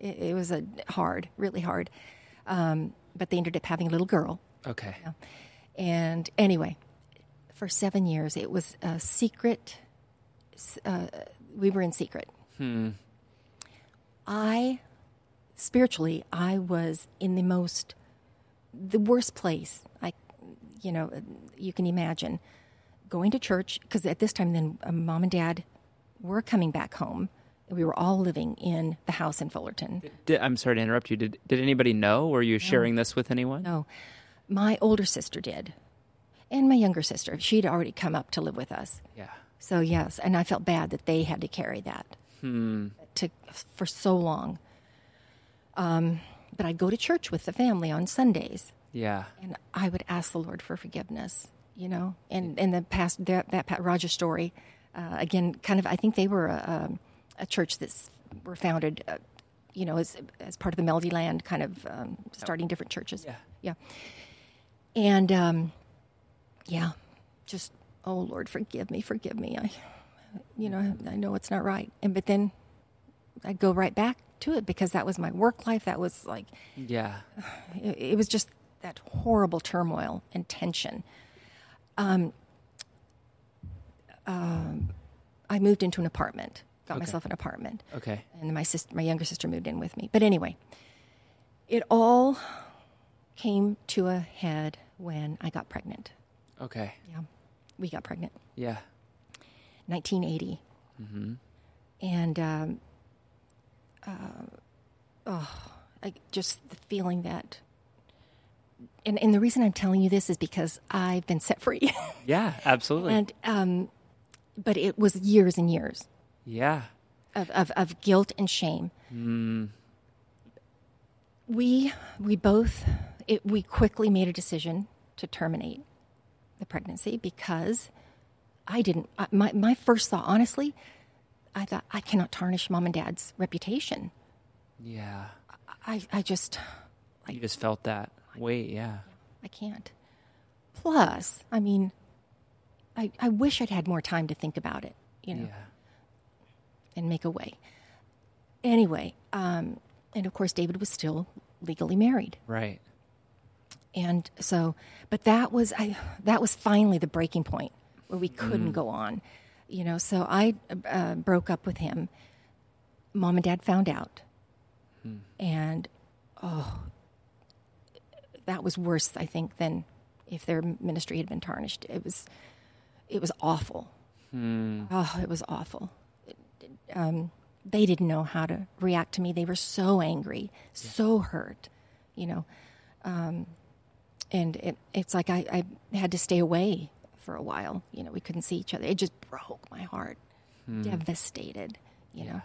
it, it was a hard, really hard. Um, but they ended up having a little girl. Okay. And anyway, for seven years, it was a secret. Uh, we were in secret. I, spiritually, I was in the most, the worst place. I, you know, you can imagine going to church because at this time, then uh, mom and dad were coming back home. We were all living in the house in Fullerton. Did, I'm sorry to interrupt you. Did Did anybody know? Were you sharing this with anyone? No, my older sister did, and my younger sister. She'd already come up to live with us. Yeah. So yes, and I felt bad that they had to carry that to for so long. Um, but I'd go to church with the family on Sundays, Yeah. and I would ask the Lord for forgiveness. You know, and and the past that that Pat Rogers story, uh, again, kind of. I think they were a, um, a church that's were founded, uh, you know, as as part of the Melodyland, kind of um, starting different churches. Yeah. yeah, and um, yeah, just oh Lord, forgive me, forgive me. I, you know, I know it's not right, and but then I'd go right back to it because that was my work life. That was like Yeah. it, it was just that horrible turmoil and tension. Um, um, I moved into an apartment, got myself an apartment, Okay. and then my sister, my younger sister, moved in with me. But anyway, it all came to a head when I got pregnant. Okay. Yeah, we got pregnant. Yeah. 1980. And um, uh, oh, I, just the feeling that, and, and the reason I'm telling you this is because I've been set free. Yeah. Absolutely. and, um, but it was years and years yeah. of, of, of guilt and shame. We, we both, it, we quickly made a decision to terminate the pregnancy because I didn't, my, my first thought, honestly, I thought, I cannot tarnish mom and dad's reputation. Yeah. I, I just, You just felt that weight. Yeah. I can't. Plus, I mean, I, I wish I'd had more time to think about it, you know, Yeah. and make a way. Anyway, um, and of course, David was still legally married. Right. And so but that was i that was finally the breaking point where we couldn't go on you know? So i uh, broke up with him. Mom and dad found out. And oh that was worse i think than if their ministry had been tarnished. It was it was awful. Oh it was awful. Um, they didn't know how to react to me. They were so angry so hurt you know and it, it's like I, I had to stay away for a while. You know, we couldn't see each other. It just broke my heart, devastated. You know.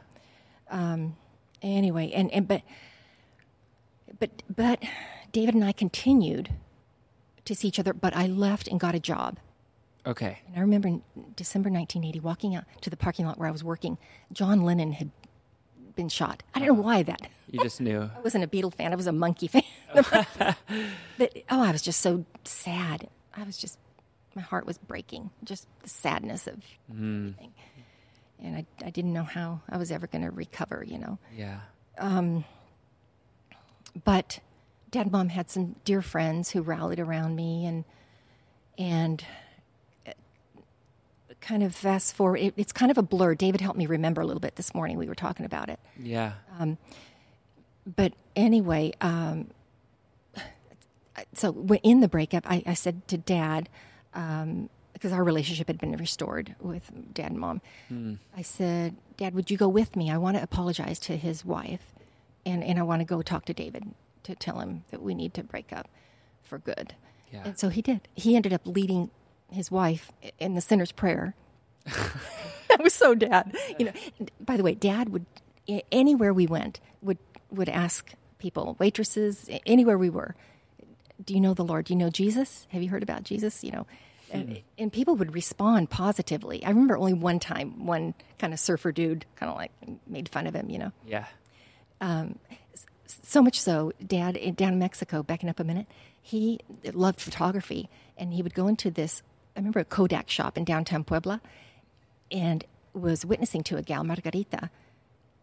Um, anyway, and, and but but but David and I continued to see each other. But I left and got a job. Okay. And I remember in December 1980 walking out to the parking lot where I was working. John Lennon had been shot. I don't know why that. You just knew. I wasn't a Beatle fan. I was a Monkee fan. but, oh, I was just so sad. I was just, my heart was breaking. Just the sadness of Mm. everything. And I, I didn't know how I was ever going to recover, you know. Yeah. Um. But dad and mom had some dear friends who rallied around me and, and kind of fast forward, it, it's kind of a blur. David helped me remember a little bit this morning. We were talking about it. Yeah. Um, but anyway, um, so in the breakup, I, I said to dad, um, because our relationship had been restored with dad and mom, I said, Dad, would you go with me? I want to apologize to his wife, and, and I want to go talk to David to tell him that we need to break up for good. Yeah. And so he did. He ended up leading his wife in the sinner's prayer. that was so dad. You know. By the way, dad would anywhere we went would would ask people, waitresses, anywhere we were, do you know the Lord? Do you know Jesus? Have you heard about Jesus? You know. And, and people would respond positively. I remember only one time, one kind of surfer dude kind of like made fun of him, you know Yeah. Um, so much so, Dad down in Mexico, backing up a minute, he loved photography, and he would go into this. I remember a Kodak shop in downtown Puebla, and was witnessing to a gal Margarita.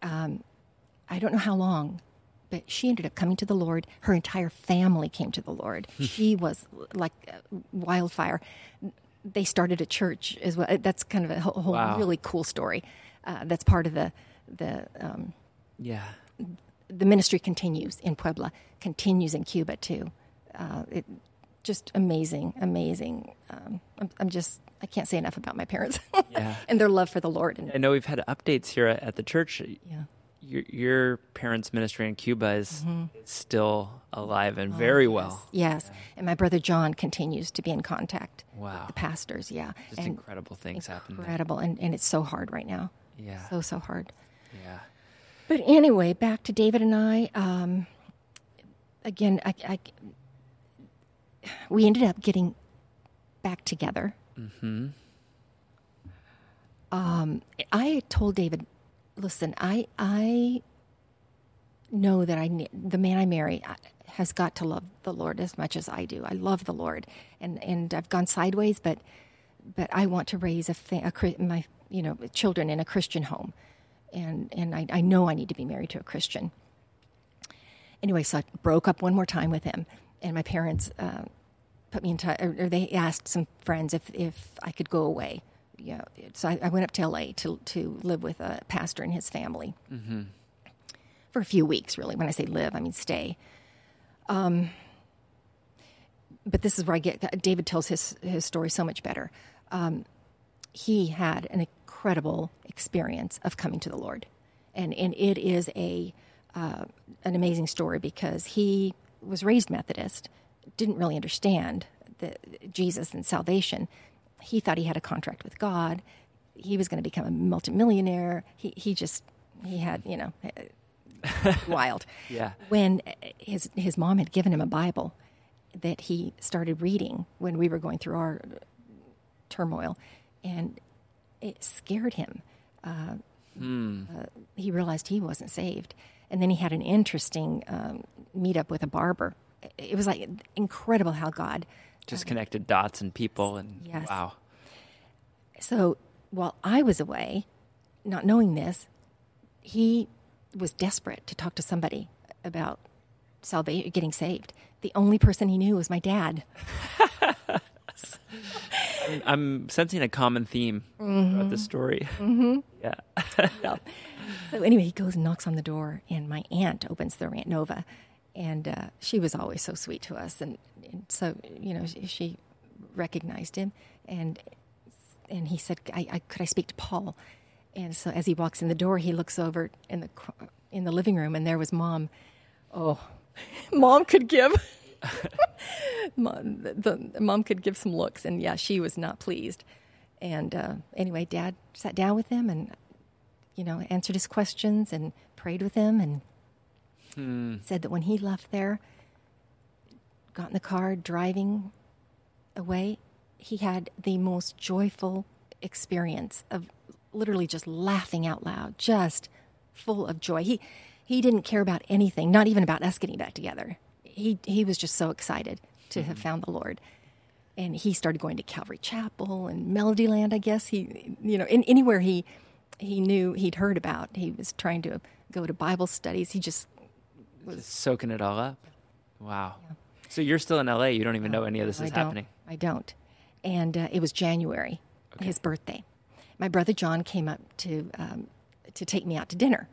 Um, I don't know how long, but she ended up coming to the Lord. Her entire family came to the Lord. she was like uh, wildfire. They started a church as well. That's kind of a whole, whole Wow. really cool story. Uh, that's part of the the um, Yeah. the ministry continues in Puebla, continues in Cuba too. Uh, it just amazing, amazing. Um, I'm, I'm just I can't say enough about my parents Yeah. and their love for the Lord. And I know we've had updates here at at the church. yeah, Your, your parents' ministry in Cuba is Mm-hmm. still alive Oh, and very well. yes. And my brother John continues to be in contact. Wow. with the pastors, yeah, Just and incredible things happen. incredible, and and it's so hard right now. Yeah. So so hard. yeah. But anyway, back to David and I. Um, again, I, I, we ended up getting back together. Mm-hmm. Um, I told David, "Listen, I I know that I the man I marry uh, has got to love the Lord as much as I do. I love the Lord, and and I've gone sideways, but but I want to raise a, fa- a my you know children in a Christian home, and and I, I know I need to be married to a Christian. Anyway, so I broke up one more time with him, and my parents uh, put me in touch, or, or they asked some friends if if I could go away. Yeah, so I, I went up to LA to to live with a pastor and his family for a few weeks. Really, when I say live, I mean stay. Um, but this is where I get David tells his his story so much better. Um, he had an incredible experience of coming to the Lord, and and it is a uh, an amazing story because he was raised Methodist, didn't really understand the Jesus and salvation. He thought he had a contract with God. He was going to become a multimillionaire. He he just he had you know wild. Yeah. When his his mom had given him a Bible that he started reading when we were going through our turmoil, and it scared him. Uh, uh, he realized he wasn't saved, and then he had an interesting um, meetup with a barber. It was like incredible how God. Just connected dots and people and Yes. wow. So while I was away, not knowing this, he was desperate to talk to somebody about salvation, getting saved. The only person he knew was my dad. I'm, I'm sensing a common theme Mm-hmm. throughout the story. Mm-hmm. Yeah. So anyway, he goes and knocks on the door, and my aunt opens the Aunt Nova, and uh, she was always so sweet to us, and, and so you know she, she recognized him, and and he said, I, I, "Could I speak to Paul?" And so as he walks in the door, he looks over in the in the living room, and there was mom. Oh, mom could give. mom, the, the mom could give some looks, and yeah, she was not pleased. And uh, anyway, Dad sat down with him and you know, answered his questions and prayed with him and Hmm. said that when he left there, got in the car driving away, he had the most joyful experience of literally just laughing out loud, just full of joy. He he didn't care about anything, not even about us getting back together. He he was just so excited to have hmm. found the Lord. And he started going to Calvary Chapel and Melodyland, I guess. He you know, in, anywhere he he knew he'd heard about. He was trying to go to Bible studies. He just Just soaking it all up. Wow. So you're still in LA. You don't even know any of this I is don't. happening. I don't. And uh, it was January, his birthday. My brother John came up to um, to take me out to dinner,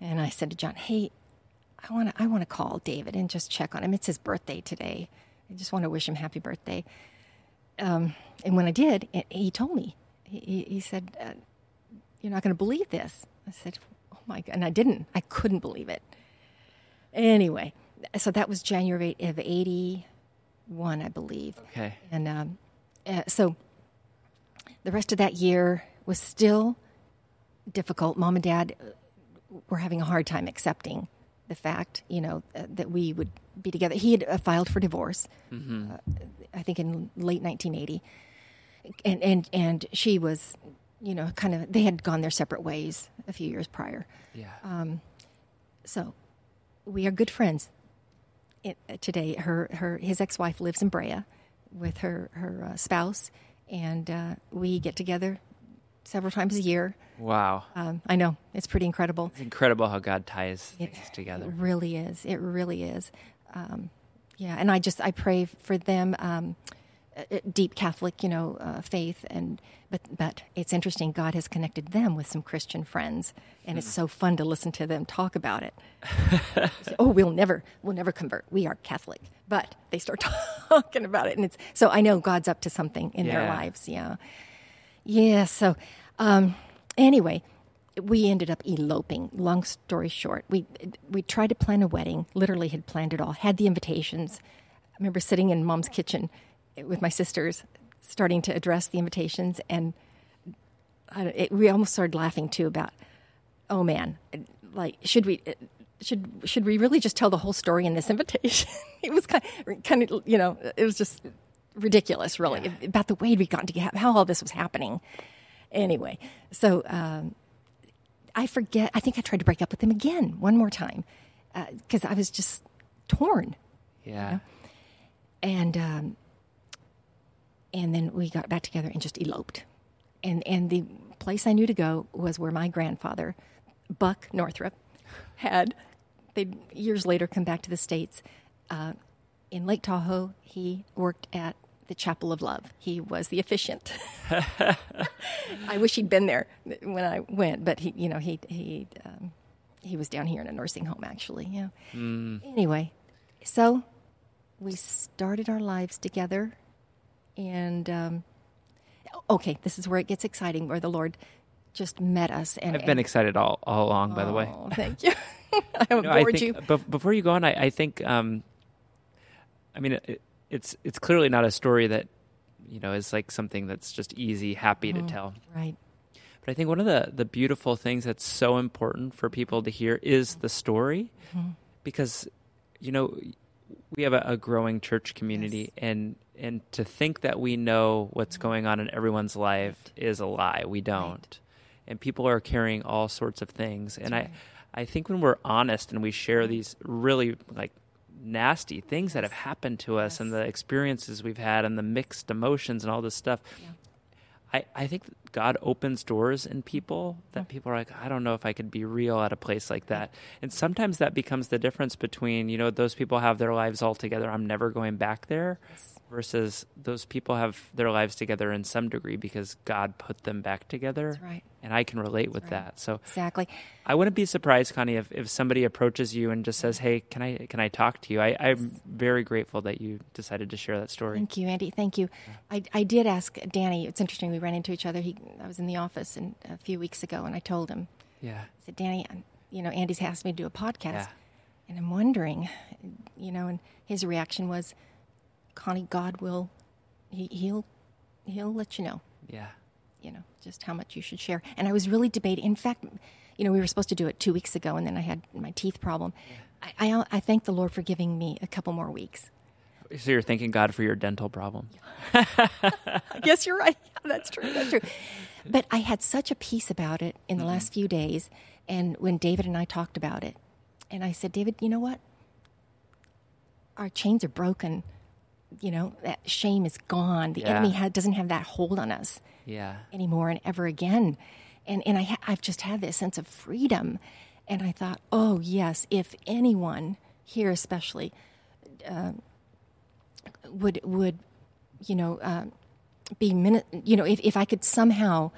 and I said to John, "Hey, I want to I want to call David and just check on him. It's his birthday today. I just want to wish him happy birthday." Um, and when I did, it, he told me. He, he- he said, uh, "You're not going to believe this." I said, "Oh my god!" And I didn't. I couldn't believe it. Anyway, so that was January of '81, I believe. Okay. And um, uh, so the rest of that year was still difficult. Mom and dad uh, were having a hard time accepting the fact, you know, uh, that we would be together. He had uh, filed for divorce, uh, I think in late 1980, and and and she was, you know, kind of. They had gone their separate ways a few years prior. Yeah. Um, So we are good friends it, today. Her, her, his ex-wife lives in Brea with her her uh, spouse, and uh, we get together several times a year. wow. Um, I know it's pretty incredible. It's incredible how God ties It, things together. it really is. It really is. Um, yeah, and I just I pray for them. Um, deep Catholic, you know, uh, faith, and but but it's interesting. God has connected them with some Christian friends, and it's so fun to listen to them talk about it. Oh, we'll never we'll never convert. We are Catholic, but they start talking about it, and it's so I know God's up to something in their lives. Yeah, yeah. So um, anyway, we ended up eloping. Long story short, we we tried to plan a wedding. Literally, had planned it all. Had the invitations. I remember sitting in Mom's kitchen with my sisters, starting to address the invitations, and I, it, we almost started laughing too about, oh man, like should we? Should should we really just tell the whole story in this invitation? it was kind of, kind of you know it was just ridiculous, really, about the way we'd gotten together, how all this was happening. Anyway, so um, I forget. I think I tried to break up with him again one more time because I was just torn. Yeah. And um, and then we got back together and just eloped. And and the place I knew to go was where my grandfather, Buck Northrup, had. They years later come back to the states. Uh, in Lake Tahoe, he worked at the Chapel of Love. He was the officiant. I wish he'd been there when I went, but he, you know, he he um, he was down here in a nursing home actually. Yeah. Anyway, so we started our lives together, and um, okay, this is where it gets exciting, where the Lord just met us. And I've been excited all, all along, by the way. Oh, thank you. I haven't No, I think you. bef- before you go on, I, I think, um, I mean, it, it's it's clearly not a story that you know is like something that's just easy, happy to tell. Right. But I think one of the the beautiful things that's so important for people to hear is the story, Mm-hmm. because you know we have a, a growing church community, and and to think that we know what's going on in everyone's life is a lie. We don't, and people are carrying all sorts of things, and I I think when we're honest and we share these really like nasty things that have happened to us and the experiences we've had and the mixed emotions and all this stuff. I, I think God opens doors in mm-hmm. people that people are like, I don't know if I could be real at a place like that. And sometimes that becomes the difference between, you know, those people have their lives all together, I'm never going back there, versus those people have their lives together in some degree because God put them back together. That's right. And I can relate with right. that. So Exactly. I wouldn't be surprised, Connie, if, if somebody approaches you and just says, Hey, can I can I talk to you? I, I'm very grateful that you decided to share that story. Thank you, Andy. Thank you. I, I did ask Danny. It's interesting. We ran into each other. He, I was in the office and, a few weeks ago, and I told him, Yeah. I said, Danny, I'm- you know, Andy's asked me to do a podcast, Yeah. and I'm wondering, you know, and his reaction was, Connie, God will, he, he'll, he'll let you know, Yeah. you know, just how much you should share. And I was really debating. In fact, you know, we were supposed to do it two weeks ago, and then I had my teeth problem. I, I, I thank the Lord for giving me a couple more weeks. So you're thanking God for your dental problem. yes, you're right. Yeah, that's true. That's true. But I had such a peace about it in the last few days And when David and I talked about it, and I said, David, you know what? Our chains are broken. You know, that shame is gone. The Yeah. enemy ha- doesn't have that hold on us Yeah. anymore and ever again. And and I ha- I've just had this sense of freedom, and I thought, oh yes, if anyone here especially uh, would would you know uh, be mini- you know if, if I could somehow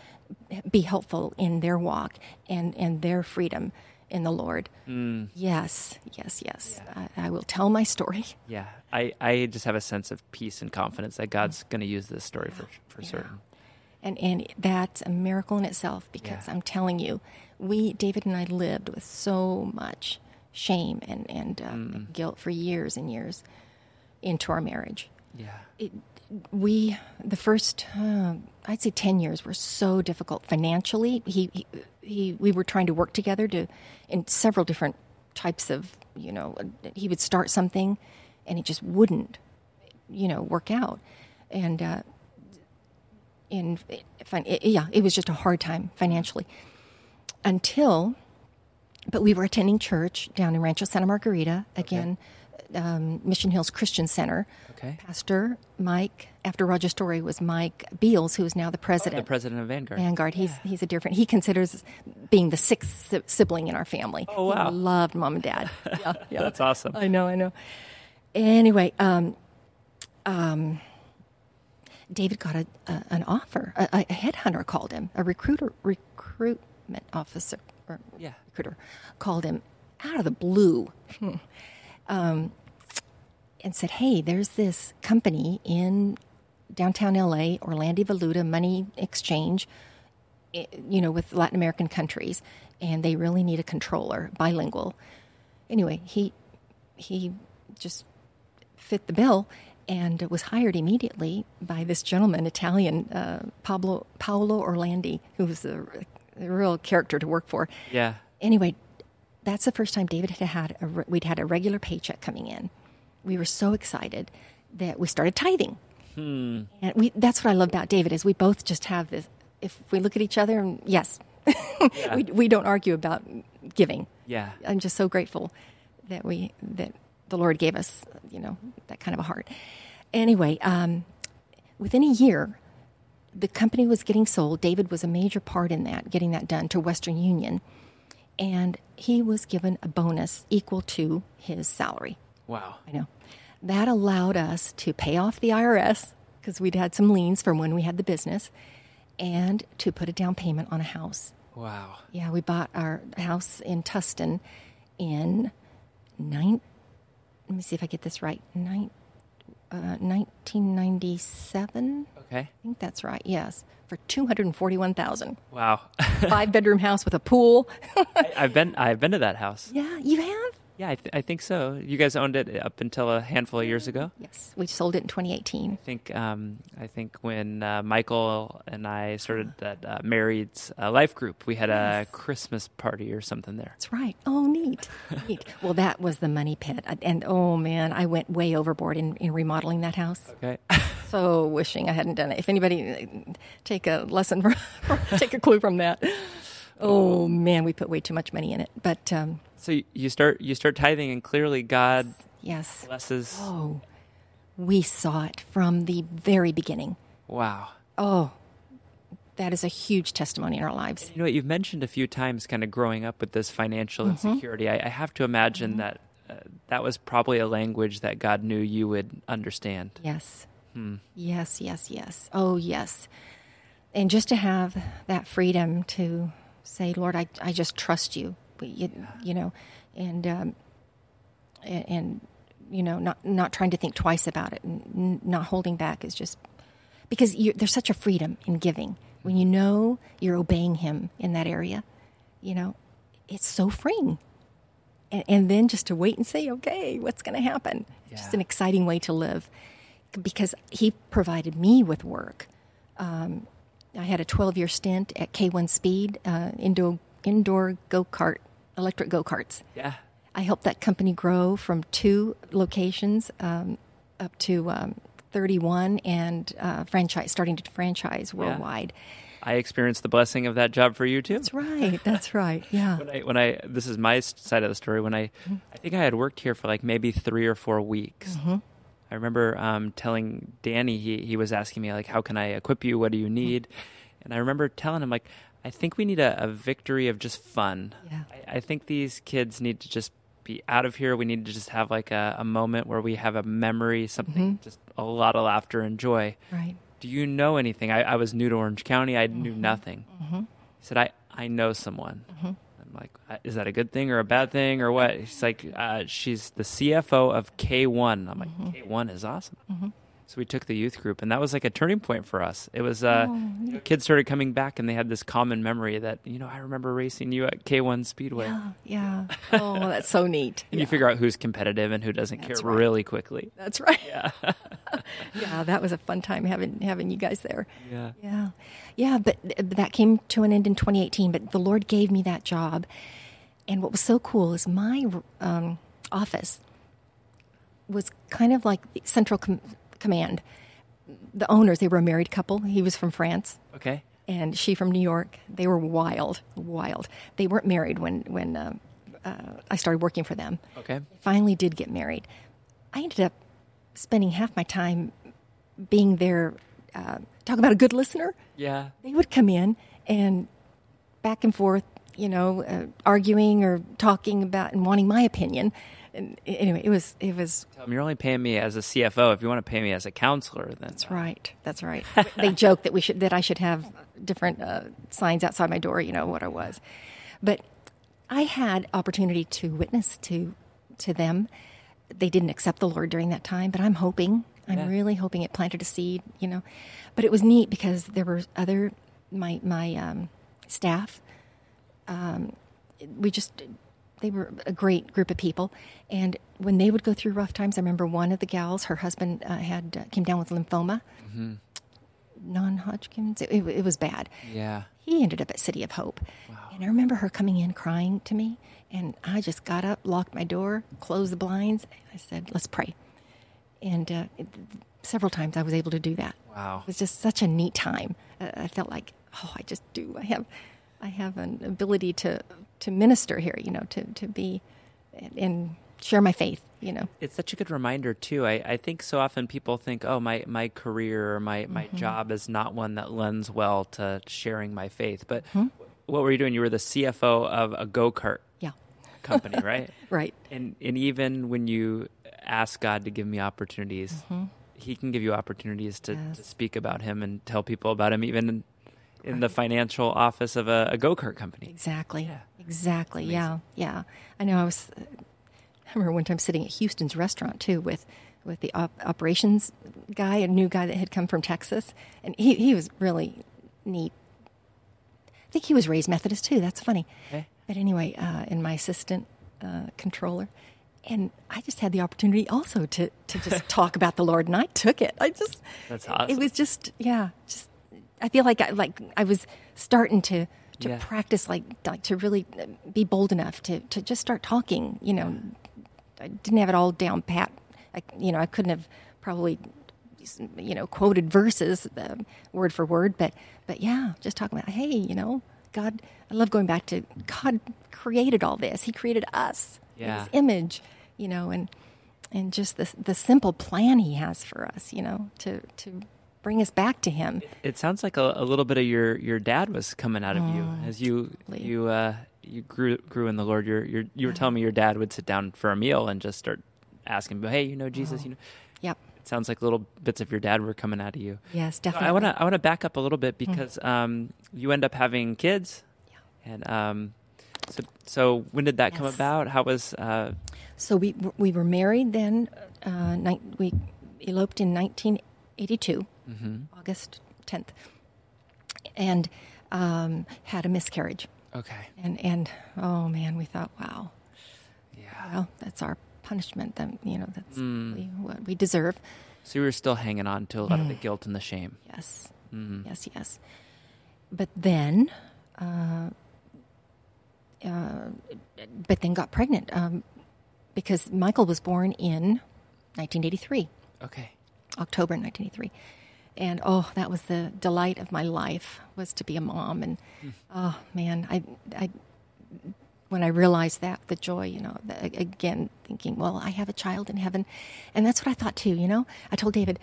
be helpful in their walk and and their freedom in the Lord, yes, yes, yes, I, I will tell my story. Yeah. I, I just have a sense of peace and confidence that God's going to use this story for, for certain. And and that's a miracle in itself because Yeah. I'm telling you, we David and I lived with so much shame and and uh, Mm. guilt for years and years into our marriage. Yeah. It, we the first uh, I'd say ten years were so difficult financially. He, he he we were trying to work together to in several different types of you know he would start something and it just wouldn't you know work out and. Uh, in fin- it, yeah, it was just a hard time financially until, but we were attending church down in Rancho Santa Margarita again, um, Mission Hills Christian Center. Okay. Pastor Mike, after Roger Story, was Mike Beals, who is now the president. The president. of Vanguard. Vanguard. He's he's a different. He considers being the sixth si- sibling in our family. Oh, wow. He loved mom and dad. Yeah, yeah. That's awesome. I know, I know. Anyway, um, um, David got a, a, an offer. A, a headhunter called him. A recruiter, recruitment officer, or Yeah. recruiter, called him out of the blue, um, and said, "Hey, there's this company in downtown LA, Orlandi Valuta Money Exchange, you know, with Latin American countries, and they really need a controller, bilingual." Anyway, he he just fit the bill and was hired immediately by this gentleman, Italian uh, Pablo Paolo Orlandi, who was a, a real character to work for. Yeah. Anyway, that's the first time David had had a, re- we'd had a regular paycheck coming in. We were so excited that we started tithing, and we that's what I love about David is we both just have this. If we look at each other, and yes, we we don't argue about giving. Yeah. I'm just so grateful that we that the Lord gave us, you know, that kind of a heart. Anyway, um, within a year, the company was getting sold. David was a major part in that, getting that done to Western Union, and he was given a bonus equal to his salary. Wow. I know that allowed us to pay off the IRS because we'd had some liens from when we had the business, and to put a down payment on a house. Wow. Yeah, we bought our house in Tustin in nine. Let me see if I get this right. Nine, uh, 1997. Okay. I think that's right. Yes, for two hundred and forty-one thousand. Wow. Five bedroom house with a pool. I, I've been I've been to that house. yeah, you have. Yeah, I, th- I think so. You guys owned it up until a handful of years ago. Yes, we sold it in 2018. I think um, I think when uh, Michael and I started that uh, married uh, life group, we had a Christmas party or something there. That's right. Oh, neat, neat. Well, that was the money pit, and oh man, I went way overboard in, in remodeling that house. Okay. So wishing I hadn't done it. If anybody uh, take a lesson, from, take a clue from that. Oh man, we put way too much money in it. But um, so you- start you start tithing, and clearly God yes, blesses. oh, we saw it from the very beginning. Wow. Oh, that is a huge testimony in our lives. You know what? You've mentioned a few times, kind of growing up with this financial mm-hmm. insecurity. I, I have to imagine mm-hmm. that uh, that was probably a language that God knew you would understand. Yes. Hmm. Yes, yes, yes. Oh, yes. And just to have that freedom to say, Lord, I, I just trust you, you, you know, and, um, and, and, you know, not, not trying to think twice about it and not holding back is just because you there's such a freedom in giving when you know you're obeying Him in that area, you know, it's so freeing. And, and then just to wait and say, okay, what's going to happen? It's just an exciting way to live because he provided me with work. Um, I had a 12 year stint at K1 Speed, uh, indoor, indoor go kart, electric go karts. Yeah. I helped that company grow from two locations um, up to um, 31 and uh, franchise, starting to franchise worldwide. Yeah. I experienced the blessing of that job for you too. That's right. That's right. Yeah. When I, when I this is my side of the story. When I, Mm-hmm. I think I had worked here for like maybe three or four weeks. Mm-hmm. I remember um, telling Danny he he was asking me like, how can I equip you? What do Mm-hmm. you need? And I remember telling him like, I think we need a, a victory of just fun. Yeah. I, I think these kids need to just be out of here. We need to just have like a, a moment where we have a memory, something, Mm-hmm. just a lot of laughter and joy. Right. Do you know anything? I, I was new to Orange County. I knew Mm-hmm. nothing. He said, I, I know someone. I'm like, "Uh, is that a good thing or a bad thing or what? He's like, uh, she's the CFO of K1. I'm like, K1 is awesome. So we took the youth group, and that was like a turning point for us. It was, uh, you know, kids started coming back, and they had this common memory that, you know, I remember racing you at K1 Speedway. Yeah. Yeah. Oh, that's so neat. And you figure out who's competitive and who doesn't That's care right. really quickly. That's right. Yeah. Yeah, that was a fun time having having you guys there. yeah. Yeah, yeah, but th- that came to an end in 2018. But the Lord gave me that job, and what was so cool is my um, office was kind of like the central com- command. The owners, they were a married couple. He was from France, Okay. and she from New York. They were wild, wild. They weren't married when when uh, uh, I started working for them Okay. finally did get married. I ended up spending half my time being there. Uh, talk about a good listener. Yeah. They would come in and back and forth, you know, uh, arguing or talking about and wanting my opinion. And anyway, it was it was you're only paying me as a CFO. If you want to pay me as a counselor, then that's right. That's right. they joke that we should that I should have different uh, signs outside my door. You know what I was, but I had opportunity to witness to to them. They didn't accept the Lord during that time, but I'm hoping. I'm Yeah. really hoping it planted a seed. You know, but it was neat because there were other my my um, staff. Um, we just they were a great group of people. And when they would go through rough times i remember one of the gals her husband uh, had uh, came down with lymphoma. Non-hodgkin's? It, it, it was bad. Yeah. he ended up at city of hope. And i remember her coming in crying to me and i just got up locked my door closed the blinds i said let's pray. And uh, it, several times i was able to do that. Wow. it was just such a neat time. Uh, I felt like, oh, I just do. I have, I have an ability to to minister here. You know, to to be and, share my faith. You know, It's such a good reminder too. I, I think so often people think, oh, my, my career or my, my Mm-hmm. job is not one that lends well to sharing my faith. But Hmm? what were you doing? You were the CFO of a go kart yeah, company, right? right. And and even when you ask God to give me opportunities, He can give you opportunities to, Mm-hmm. Yes. to speak about Him and tell people about Him, even in, the financial office of a, a go kart company. Exactly. Yeah. Exactly. Yeah. Yeah. I know. I was. I remember one time sitting at Houston's restaurant too with with the op- operations guy, a new guy that had come from Texas, and he he was really neat. I think he was raised Methodist too. That's funny. Okay. But anyway, uh, and my assistant uh, controller, and I just had the opportunity also to to just talk about the Lord, and I took it. I just That's It was just yeah, just I feel like I, like I was starting to to Yeah. practice like like to really uh, be bold enough to to just start talking. You know, I didn't have it all down pat. I, you know, I couldn't have probably you know quoted verses uh, word for word, but but yeah, just talking about hey, you know, God. I love going back to God created all this. He created us, in Yeah. His image, you know, and and just the the simple plan He has for us, you know, to to bring us back to Him. It sounds like a, a little bit of your, your dad was coming out of you Oh, as you you uh, you grew grew in the Lord. You're, you're, you were telling me your dad would sit down for a meal and just start asking, "Hey, you know Jesus? You know." Yep. It sounds like little bits of your dad were coming out of you. Yes, So definitely. I want to I want to back up a little bit because um, you end up having kids, yeah. and um, so so when did that come about? How was uh, So we we were married then. Uh, ni- we eloped in 1982, August 10th, and um, had a miscarriage. okay? And and oh man, we thought, wow, Yeah. well, that's our punishment. That you know, that's Mm. really what we deserve. So you were still hanging on to a lot of the Mm. guilt and the shame. Yes, Mm. yes, yes. But then, uh, uh, but then got pregnant um, because Michael was born in 1983. Okay. October 1983. And oh, that was the delight of my life was to be a mom. And oh man, I, I, when I realized that, the joy, you know, the, again thinking, well, I have a child in heaven, and that's what I thought too. You know, I told David,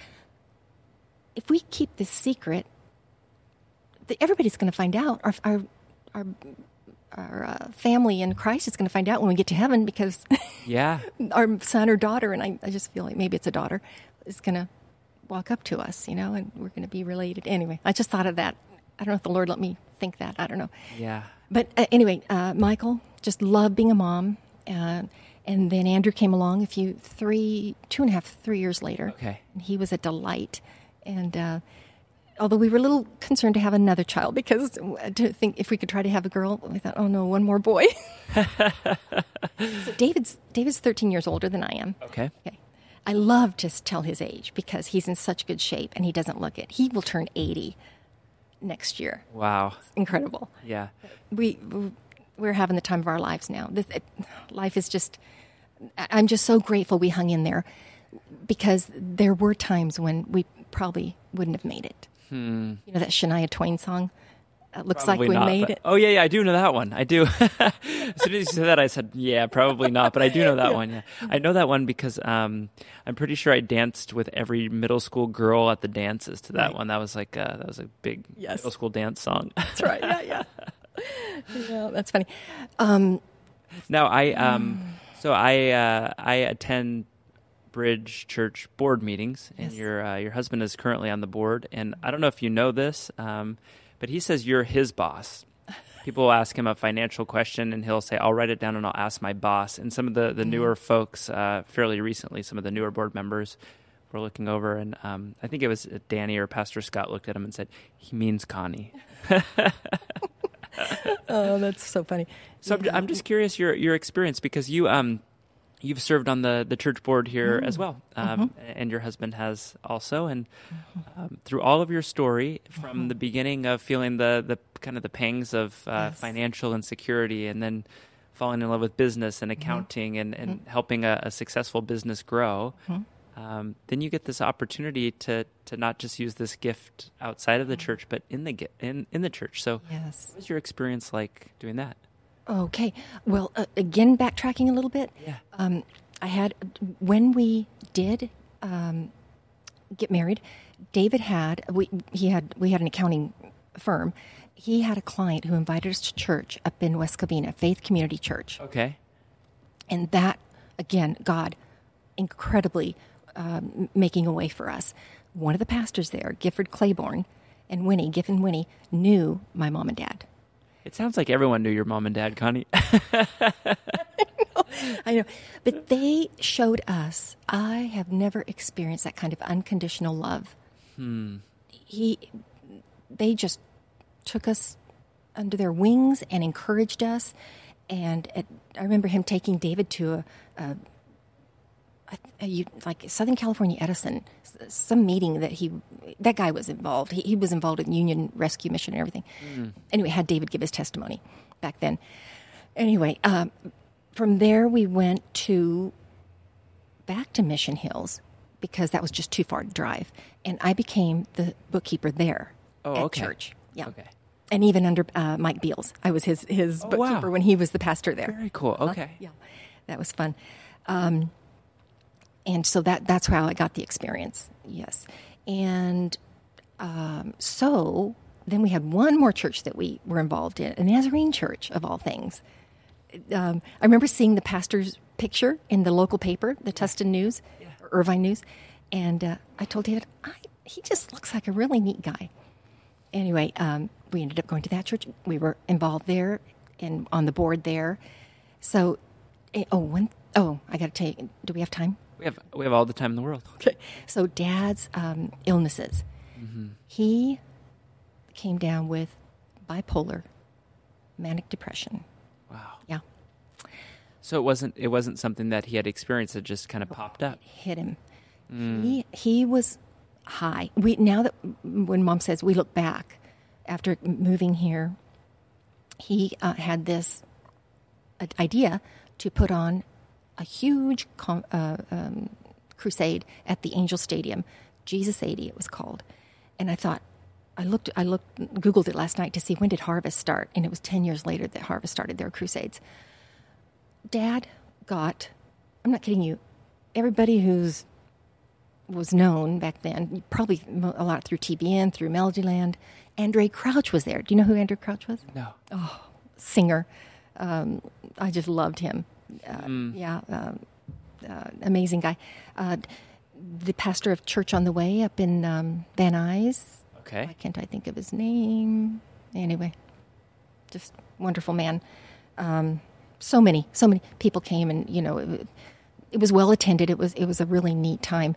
if we keep this secret, the, everybody's going to find out. Our, our, our our uh, family in Christ is going to find out when we get to heaven because Yeah. our son or daughter, and I, I just feel like maybe it's a daughter, is going to walk up to us, you know, and we're going to be related. Anyway, I just thought of that. I don't know if the Lord let me think that. I don't know. Yeah. But uh, anyway, uh, Michael just loved being a mom. Uh, and then Andrew came along a few, three, two and a half, three years later. Okay. And he was a delight. And uh, although we were a little concerned to have another child because to think if we could try to have a girl, we thought, oh no, one more boy. so David's David's 13 years older than I am. Okay. Okay. I love to tell his age because he's in such good shape and he doesn't look it. He will turn 80 next year. Wow. Incredible. Yeah. We we're having the time of our lives now. This it, life is just. I'm just so grateful we hung in there because there were times when we probably wouldn't have made it. Hmm. You know that Shania Twain song. It looks Probably like we not, made but- it. Oh yeah, yeah, I do know that one. I do. as soon as you said that, I said, "Yeah, probably not," but I do know that one. Yeah, I know that one because um, I'm pretty sure I danced with every middle school girl at the dances to that Right. one. That was like uh, that was a big Yes. middle school dance song. That's right. Yeah, yeah. yeah, that's funny. Um, now I um, so I uh, I attend Bridge Church board meetings, and Yes. your uh, your husband is currently on the board, and I don't know if you know this, um, but he says you're his boss. People will ask him a financial question, and he'll say, "I'll write it down and I'll ask my boss." And some of the the newer folks, uh, fairly recently, some of the newer board members were looking over, and um, I think it was Danny or Pastor Scott looked at him and said, "He means Connie." oh, that's so funny. So I'm, I'm just curious your your experience because you um you've served on the the church board here as well, um, and your husband has also, and um, through all of your story from the beginning of feeling the the kind of the pangs of uh, Yes. financial insecurity, and then falling in love with business and accounting and, and helping a, a successful business grow. Um, then you get this opportunity to to not just use this gift outside of the church, but in the in in the church. So, Yes. what was your experience like doing that? Okay. Well, uh, again, backtracking a little bit. Yeah. Um, I had when we did um, get married. David had we he had we had an accounting firm. He had a client who invited us to church up in West Covina, Faith Community Church, Okay. and that again, God, incredibly um, making a way for us. One of the pastors there, Gifford Claiborne, and Winnie, Giff and Winnie, knew my mom and dad. It sounds like everyone knew your mom and dad, Connie. I know. But they showed us, I have never experienced that kind of unconditional love. Hmm. He, they just took us under their wings and encouraged us. And at, I remember him taking David to a, a you- like Southern California Edison, some meeting that he, that guy was involved. He, he was involved in Union Rescue Mission and everything. Anyway, had David give his testimony back then. Anyway, um, from there we went to back to Mission Hills because that was just too far to drive, and I became the bookkeeper there Oh, at okay. church. Yeah, Okay. and even under uh, Mike Beals, I was his his Oh, bookkeeper wow. when he was the pastor there. Very cool. Okay. Yeah, that was fun. Um, and so that that's how I got the experience. Yes, and um, so then we had one more church that we were involved in, a Nazarene church of all things. Um, I remember seeing the pastor's picture in the local paper, the Tustin News, or Irvine News, and uh, I told David, I, he just looks like a really neat guy. Anyway, um, we ended up going to that church. We were involved there and on the board there. So, eh, oh, one, oh, I got to tell you, do we have time? We have we have all the time in the world. Okay. So, dad's um, illnesses. He came down with bipolar, manic depression. Wow. Yeah, So it wasn't it wasn't something that he had experienced. It just kind of popped up. hit him. He he was high. We now that when mom says we look back after moving here, he uh, had this uh, idea to put on a huge con- uh, um, crusade at the Angel Stadium, Jesus 80 it was called, And I thought, I looked, I looked, Googled it last night to see when did Harvest start, and it was 10 years later that Harvest started their crusades. Dad got, I'm not kidding you, everybody who's was known back then, probably a lot through TBN, through Melodyland. Andraé Crouch was there. Do you know who Andraé Crouch was? No. Oh, singer. Um, I just loved him. Uh, mm. Yeah, uh, uh, amazing guy. Uh, the pastor of Church on the Way up in um, Van Nuys. Okay. Why can't I think of his name? Anyway, just wonderful man. Um, so many, so many people came, and you know, it, it was well attended. It was it was a really neat time.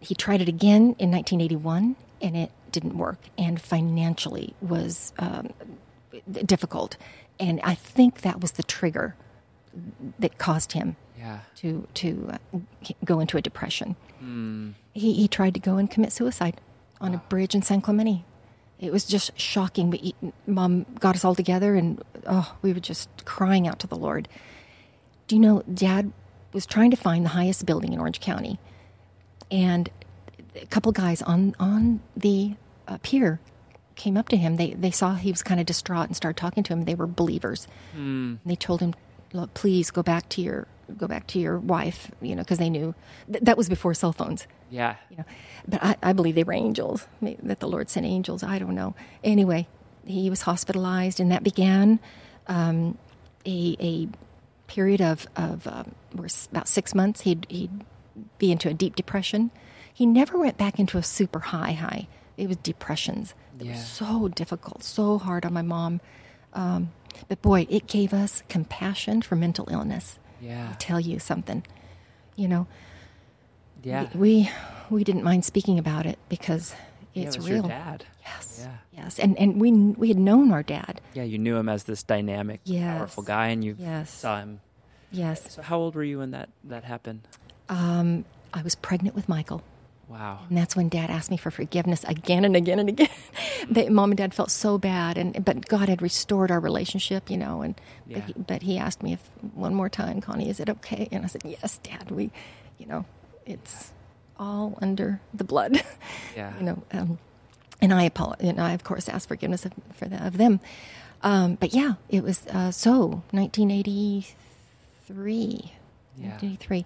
He tried it again in 1981, and it didn't work, and financially was um, difficult. And I think that was the trigger that caused him yeah. to to uh, go into a depression. Mm. He he tried to go and commit suicide on wow. a bridge in San Clemente. It was just shocking. But he, mom got us all together, and oh, we were just crying out to the Lord. Do you know, Dad was trying to find the highest building in Orange County, and a couple guys on on the uh, pier came up to him. They they saw he was kind of distraught and started talking to him. They were believers. Mm. They told him, "Look, please go back to your go back to your wife." You know, because they knew th- that was before cell phones. Yeah. You know, but I, I believe they were angels. That the Lord sent angels. I don't know. Anyway, he was hospitalized, and that began um, a a period of of um, about six months. He'd he'd be into a deep depression. He never went back into a super high high. It was depressions. It yeah. was so difficult, so hard on my mom. Um, but boy, it gave us compassion for mental illness. Yeah. I'll tell you something. You know. Yeah. We we didn't mind speaking about it because it's yeah, it real. dad. Yes. Yeah. Yes. And and we we had known our dad. Yeah, you knew him as this dynamic, yes. powerful guy, and you yes. saw him. Yes. So how old were you when that that happened? Um, I was pregnant with Michael. Wow. And that's when dad asked me for forgiveness again and again and again. that mom and dad felt so bad and but God had restored our relationship, you know, and yeah. but, he, but, he, asked me if one more time, Connie, is it okay? And I said, "Yes, dad. We, you know, it's all under the blood." Yeah. you know, um, and I apologize, and I of course asked forgiveness of, for the, of them. Um, but yeah, it was uh, so 1983. Yeah. 1983.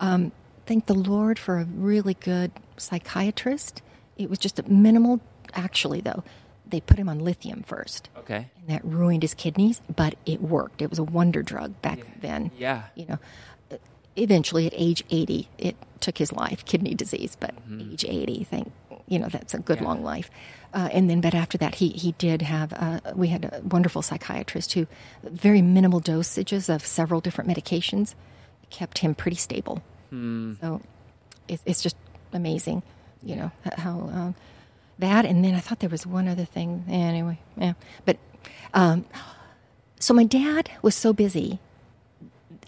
Um, thank the Lord for a really good psychiatrist. It was just a minimal, actually, though. They put him on lithium first. Okay. And that ruined his kidneys, but it worked. It was a wonder drug back yeah. then. Yeah. You know, eventually at age 80, it took his life, kidney disease, but mm-hmm. age 80, thank, you know, that's a good yeah. long life. Uh, and then, but after that, he, he did have, uh, we had a wonderful psychiatrist who, very minimal dosages of several different medications kept him pretty stable. Mm. So it, it's just amazing, you know, how um, that. And then I thought there was one other thing. Anyway, yeah. But um, so my dad was so busy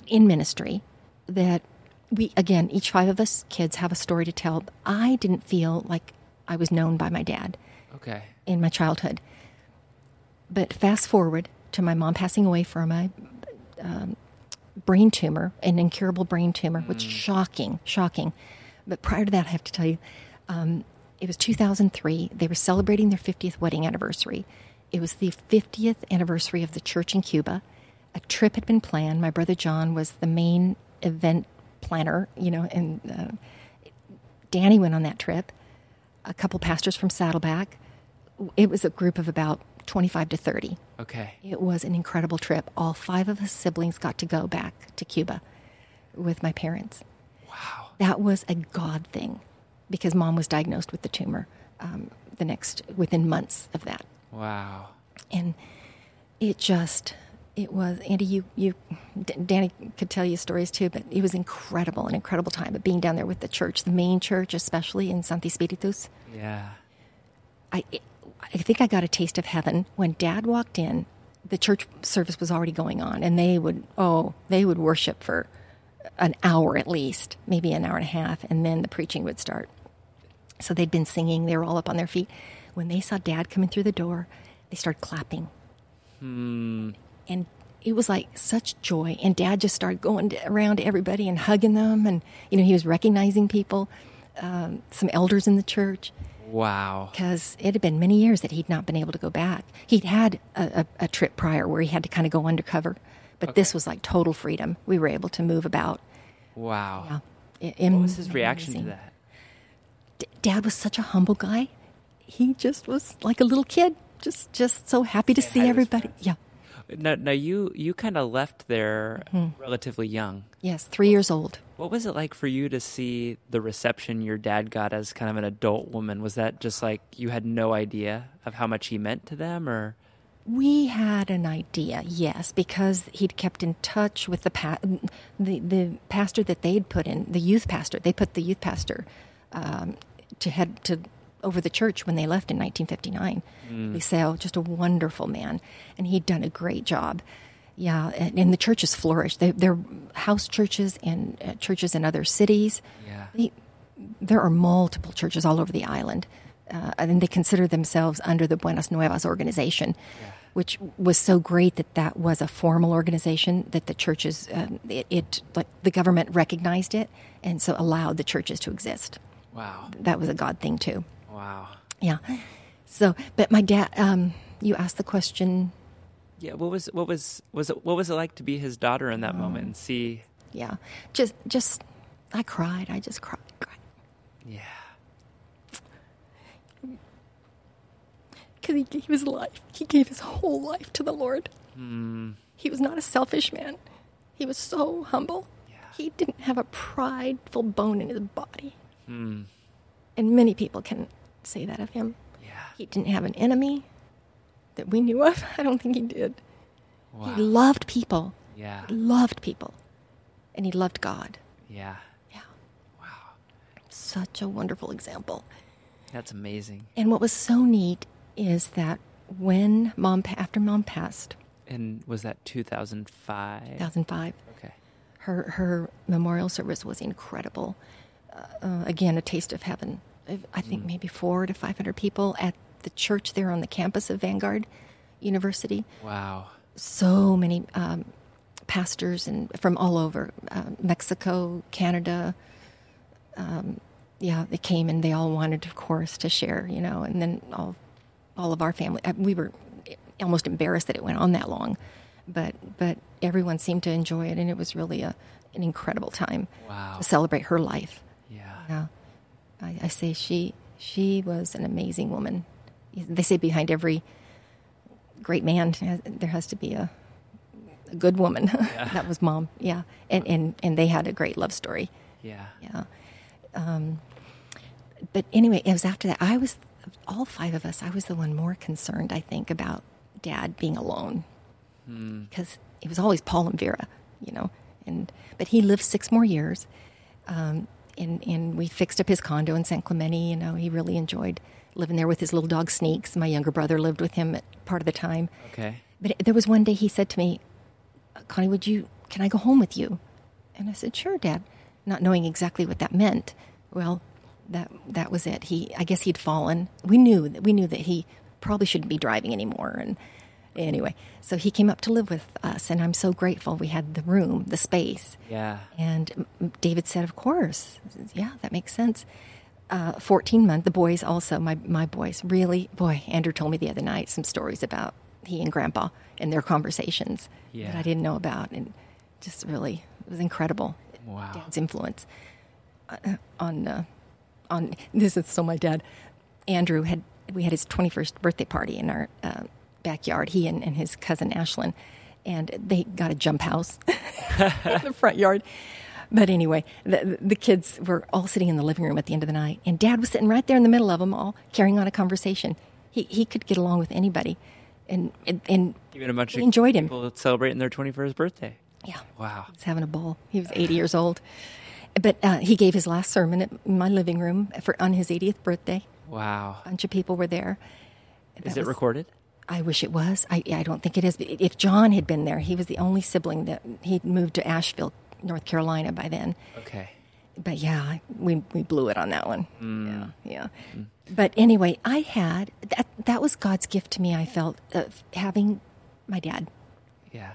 in ministry that we, again, each five of us kids have a story to tell. I didn't feel like I was known by my dad. Okay. In my childhood. But fast forward to my mom passing away from a um, brain tumor, an incurable brain tumor, mm. which shocking, shocking. But prior to that, I have to tell you, um, it was 2003. They were celebrating their 50th wedding anniversary. It was the 50th anniversary of the church in Cuba. A trip had been planned. My brother John was the main event planner, you know, and uh, Danny went on that trip. A couple pastors from Saddleback. It was a group of about 25 to 30. Okay. It was an incredible trip. All five of us siblings got to go back to Cuba with my parents. Wow. That was a God thing because mom was diagnosed with the tumor um, the next, within months of that. Wow. And it just, it was, Andy, you, you, Danny could tell you stories too, but it was incredible, an incredible time. But being down there with the church, the main church, especially in Sancti Spíritus. Yeah. I, it, I think I got a taste of heaven when dad walked in. The church service was already going on, and they would, oh, they would worship for an hour at least, maybe an hour and a half, and then the preaching would start. So they'd been singing, they were all up on their feet. When they saw dad coming through the door, they started clapping. Hmm. And it was like such joy. And dad just started going around to everybody and hugging them. And, you know, he was recognizing people, um, some elders in the church. Wow. because it had been many years that he'd not been able to go back. He'd had a, a, a trip prior where he had to kind of go undercover, but this was like total freedom. We were able to move about. Wow. Yeah. What was his reaction to that? D- Dad was such a humble guy. He just was like a little kid, just just so happy to see everybody. Yeah. Now, now you you kind of left there Mm-hmm. relatively young. Yes, three years old. What was it like for you to see the reception your dad got as kind of an adult woman? Was that just like you had no idea of how much he meant to them, or We had an idea, yes, because he'd kept in touch with the pa- the the pastor that they'd put in, the youth pastor. They put the youth pastor um, to head to over the church when they left in 1959. Liceo, just a wonderful man, and he'd done a great job. Yeah, and, and the churches flourished. They, they're house churches and uh, churches in other cities. Yeah. They, there are multiple churches all over the island, uh, and they consider themselves under the Buenas Nuevas organization, which was so great that that was a formal organization that the churches, um, it, it like the government recognized it, and so allowed the churches to exist. wow, That was a God thing too. Wow? Yeah. So, but my dad, um, you asked the question. Yeah. What was what was was it what was it like to be his daughter in that moment and see? Yeah, just, just, I cried. I just cried. cried. Yeah. because he gave his life. He gave his whole life to the Lord. He was not a selfish man. He was so humble. Yeah. He didn't have a prideful bone in his body. Hmm. And many people can say that of him. Yeah. He didn't have an enemy that we knew of. I don't think he did. Wow. He loved people. yeah. He loved people. And he loved God. Yeah. Yeah. Wow. Such a wonderful example. That's amazing. And what was so neat is that when mom, after mom passed, And was that 2005? 2005, Okay. her her memorial service was incredible. Uh, uh, again, a taste of heaven. I- think maybe four to five hundred people at the church there on the campus of Vanguard University. Wow. So many um, pastors and from all over uh, Mexico, Canada. Um, yeah, they came and they all wanted, of course, to share. You know, and then all all of our family. uh, We were almost embarrassed that it went on that long, but but everyone seemed to enjoy it, and it was really a an incredible time Wow. to celebrate her life. Yeah. Yeah, I, I say she she was an amazing woman. They say behind every great man there has to be a, a good woman. that was mom. Yeah, and and and they had a great love story. Yeah. Yeah. Um, but anyway, it was after that. I was, all five of us, I was the one more concerned, I think, about dad being alone. Because it was always Paul and Vera, you know. and But he lived six more years. Um, and, and we fixed up his condo in San Clemente. You know, he really enjoyed living there with his little dog Sneaks. My younger brother lived with him part of the time. Okay. But there was one day he said to me, Connie, would you, can I go home with you? And I said, sure, Dad, not knowing exactly what that meant. Well, that that was it. He, I guess he'd fallen. We knew that we knew that he probably shouldn't be driving anymore. And anyway, so he came up to live with us, and I'm so grateful we had the room, the space. Yeah. And David said, "Of course, yeah, that makes sense." Uh, Fourteen month, the boys also, my my boys, really, boy. Andrew told me the other night some stories about he and Grandpa and their conversations Yeah. that I didn't know about, and just really, it was incredible. Wow. Dad's influence uh, on uh, on this is so my dad, Andrew had we had his twenty first birthday party in our uh, backyard. He and, and his cousin Ashlyn, and they got a jump house in the front yard. But anyway, the, the kids were all sitting in the living room at the end of the night, and Dad was sitting right there in the middle of them all, carrying on a conversation. He he could get along with anybody, and and, and Even a bunch of enjoyed him. people celebrating their 21st birthday. Yeah, Wow. he was having a ball. He was 80 years old, but uh, he gave his last sermon at my living room for on his 80th birthday. Wow. A bunch of people were there. Is That it was- recorded? I wish it was. I, I don't think it is. If John had been there, he was the only sibling that he'd moved to Asheville, North Carolina by then. Okay. But yeah, we we blew it on that one. Mm. Yeah, yeah. But anyway, I had that. That was God's gift to me. I felt of having my dad Yeah.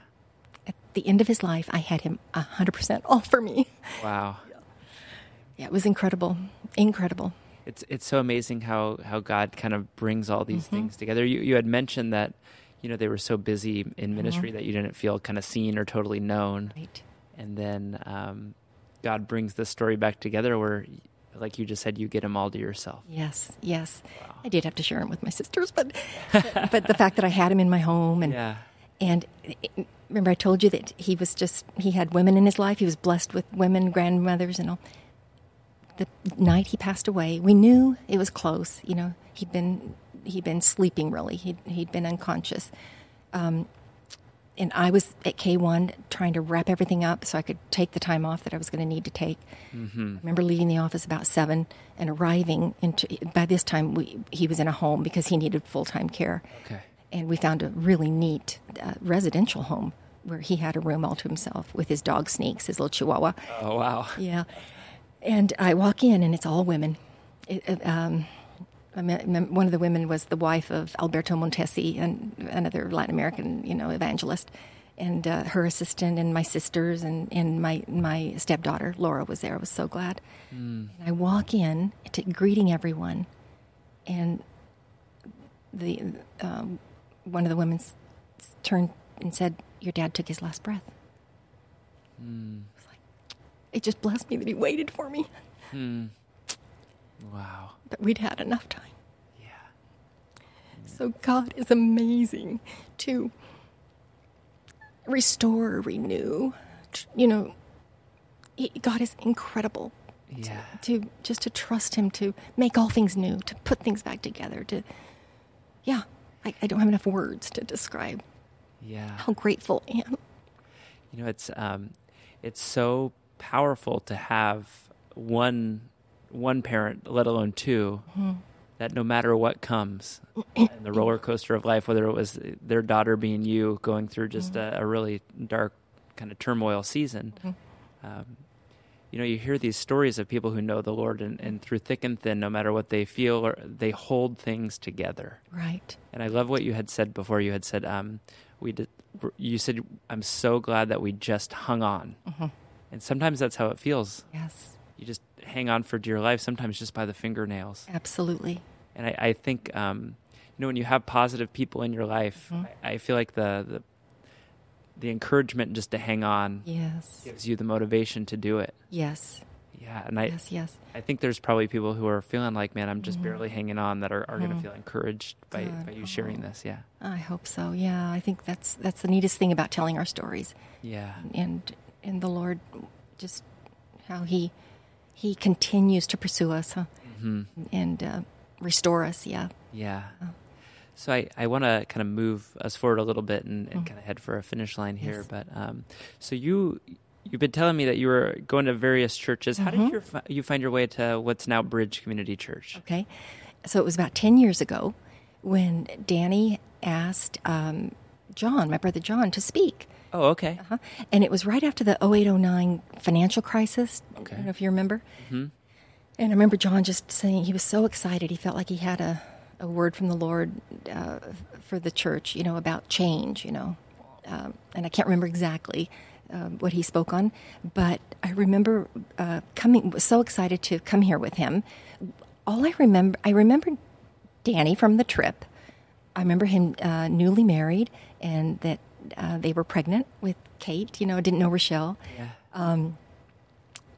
at the end of his life. I had him hundred percent all for me. Wow. Yeah, it was incredible, incredible. It's it's so amazing how how God kind of brings all these things together. You you had mentioned that you know they were so busy in ministry that you didn't feel kind of seen or totally known, Right. and then um, God brings the story back together where, like you just said, you get them all to yourself. Yes, yes. I did have to share him with my sisters, but but, but the fact that I had him in my home and Yeah. and it- remember I told you that he was just he had women in his life. He was blessed with women, grandmothers, and all. The night he passed away, we knew it was close. You know, he'd been he'd been sleeping really. He'd he'd been unconscious. Um, and I was at K1 trying to wrap everything up so I could take the time off that I was going to need to take. I remember leaving the office about seven and arriving into. By this time, we, he was in a home because he needed full time care Okay. and we found a really neat uh, residential home where he had a room all to himself with his dog Sneaks, his little Chihuahua. Oh wow. Yeah, and I walk in and it's all women. It, um, one of the women was the wife of Alberto Mottesi, and another Latin American, you know, evangelist, and uh, her assistant, and my sisters, and, and my my stepdaughter Laura was there. I was so glad. And I walk in to greeting everyone, and the um, one of the women turned and said, "Your dad took his last breath." Like, it just blessed me that he waited for me, Wow. but we'd had enough time. Yeah. So God is amazing to restore, renew. You know, God is incredible Yeah. to just to trust Him to make all things new, to put things back together. To, yeah, I, I don't have enough words to describe Yeah. how grateful I am. You know, it's um, it's so powerful to have one one parent, let alone 2 that no matter what comes in the roller coaster of life, whether it was their daughter being you going through just a, a really dark kind of turmoil season, um, you know, you hear these stories of people who know the Lord, and, and through thick and thin, no matter what they feel, or they hold things together. Right. And I love what you had said before. You had said, um, "We did." You said, "I'm so glad that we just hung on." And sometimes that's how it feels. Yes. You just hang on for dear life. Sometimes just by the fingernails. Absolutely. And I, I think, um, you know, when you have positive people in your life, mm-hmm. I, I feel like the, the the encouragement just to hang on Yes. gives you the motivation to do it. Yes. Yeah, and I Yes. Yes. I think there's probably people who are feeling like, man, I'm just mm-hmm. barely hanging on that are, are going to mm-hmm. feel encouraged by, by you sharing this. Yeah. I hope so. Yeah. I think that's that's the neatest thing about telling our stories. Yeah. and and the Lord just how he he continues to pursue us huh? and uh, restore us. Yeah, Yeah. So I, I want to kind of move us forward a little bit and, and kind of head for a finish line here. Yes. But um, so you you've been telling me that you were going to various churches. How did you you find your way to what's now Bridge Community Church? okay. So it was about ten years ago when Danny asked um, John, my brother John, to speak. Oh, okay. Uh-huh. And it was right after the 0809 financial crisis. Okay. I don't know if you remember. And I remember John just saying he was so excited. He felt like he had a, a word from the Lord uh, for the church, you know, about change, you know. Um, and I can't remember exactly um, what he spoke on, but I remember uh, coming, was so excited to come here with him. All I remember, I remember Danny from the trip. I remember him uh, newly married and that uh, they were pregnant with Kate. You know, didn't know Rochelle, Yeah.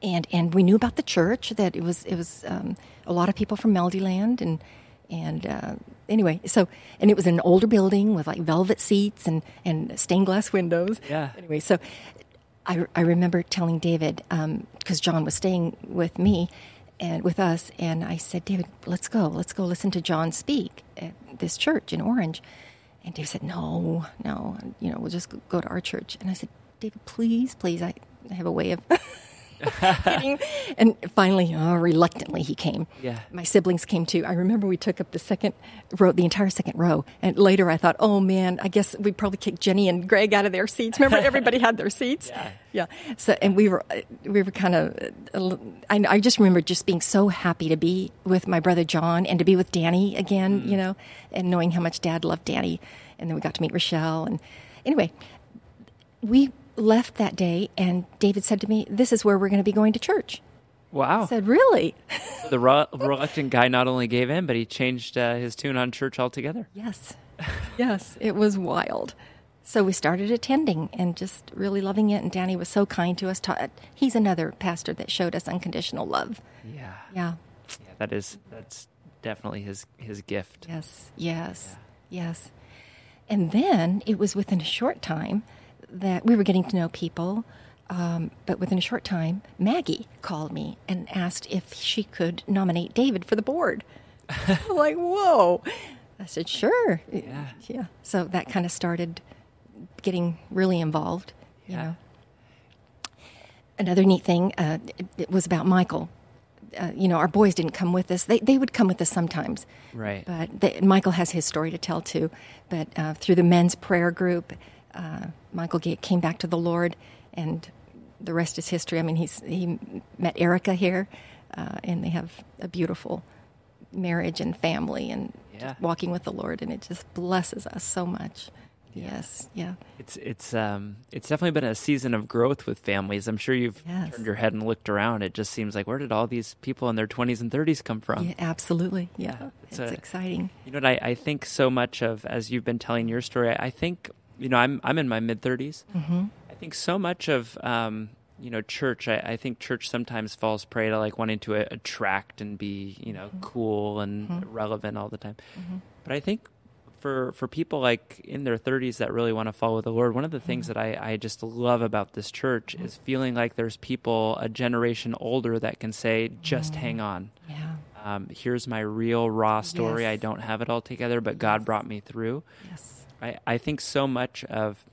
and and we knew about the church that it was it was um, a lot of people from Melodyland and and uh, anyway, so and it was an older building with like velvet seats and and stained glass windows. Yeah. Anyway, so I I remember telling David because John was staying with me and with us, and I said, David, let's go, let's go listen to John speak at this church in Orange. And David said, No, no, you know, we'll just go to our church. And I said, David, please, please, I have a way of And finally, uh, reluctantly, he came. Yeah. My siblings came too. I remember we took up the second row, the entire second row. And later I thought, oh man, I guess we probably kicked Jenny and Greg out of their seats. Remember, everybody had their seats. Yeah. Yeah. So, and we were, we were kind of, I, I just remember just being so happy to be with my brother John and to be with Danny again, you know, and knowing how much dad loved Danny. And then we got to meet Rochelle. And anyway, we left that day and David said to me, this is where we're going to be going to church. Wow. I said, Really? the re- reluctant guy not only gave in, but he changed uh, his tune on church altogether. Yes. yes. It was wild. So we started attending and just really loving it. And Danny was so kind to us. Ta- He's another pastor that showed us unconditional love. Yeah. Yeah. Yeah, that is that's definitely his his gift. Yes. Yes. Yes. And then it was within a short time that we were getting to know people. Um, but within a short time, Maggie called me and asked if she could nominate David for the board. I'm like, whoa. I said, sure. Yeah. Yeah. So that kind of started getting really involved. You Yeah. know. Another neat thing uh, it, it was about Michael. Uh, you know, our boys didn't come with us. They they would come with us sometimes, Right. but they, Michael has his story to tell too. But uh, through the men's prayer group, uh, Michael ga- came back to the Lord, and the rest is history. I mean, he's he met Erica here, uh, and they have a beautiful marriage and family, and Yeah. walking with the Lord, and it just blesses us so much. Yeah. Yes, yeah, It's it's um it's definitely been a season of growth with families. I'm sure you've Yes. turned your head and looked around. It just seems like where did all these people in their 20s and 30s come from? yeah, absolutely, yeah. Yeah, it's it's a- exciting. You know what I, I think so much of as you've been telling your story. I think you know I'm I'm in my mid 30s. hmm I think so much of um, you know church. I, I think church sometimes falls prey to like wanting to a- attract and be you know cool and Mhm. relevant all the time. Mhm. But I think for for people like in their 30s that really want to follow the Lord, one of the things Mm-hmm. that I, I just love about this church is feeling like there's people a generation older that can say, just hang on. Yeah, Um, here's my real raw story. I don't have it all together, but God brought me through. yes, I, I think so much of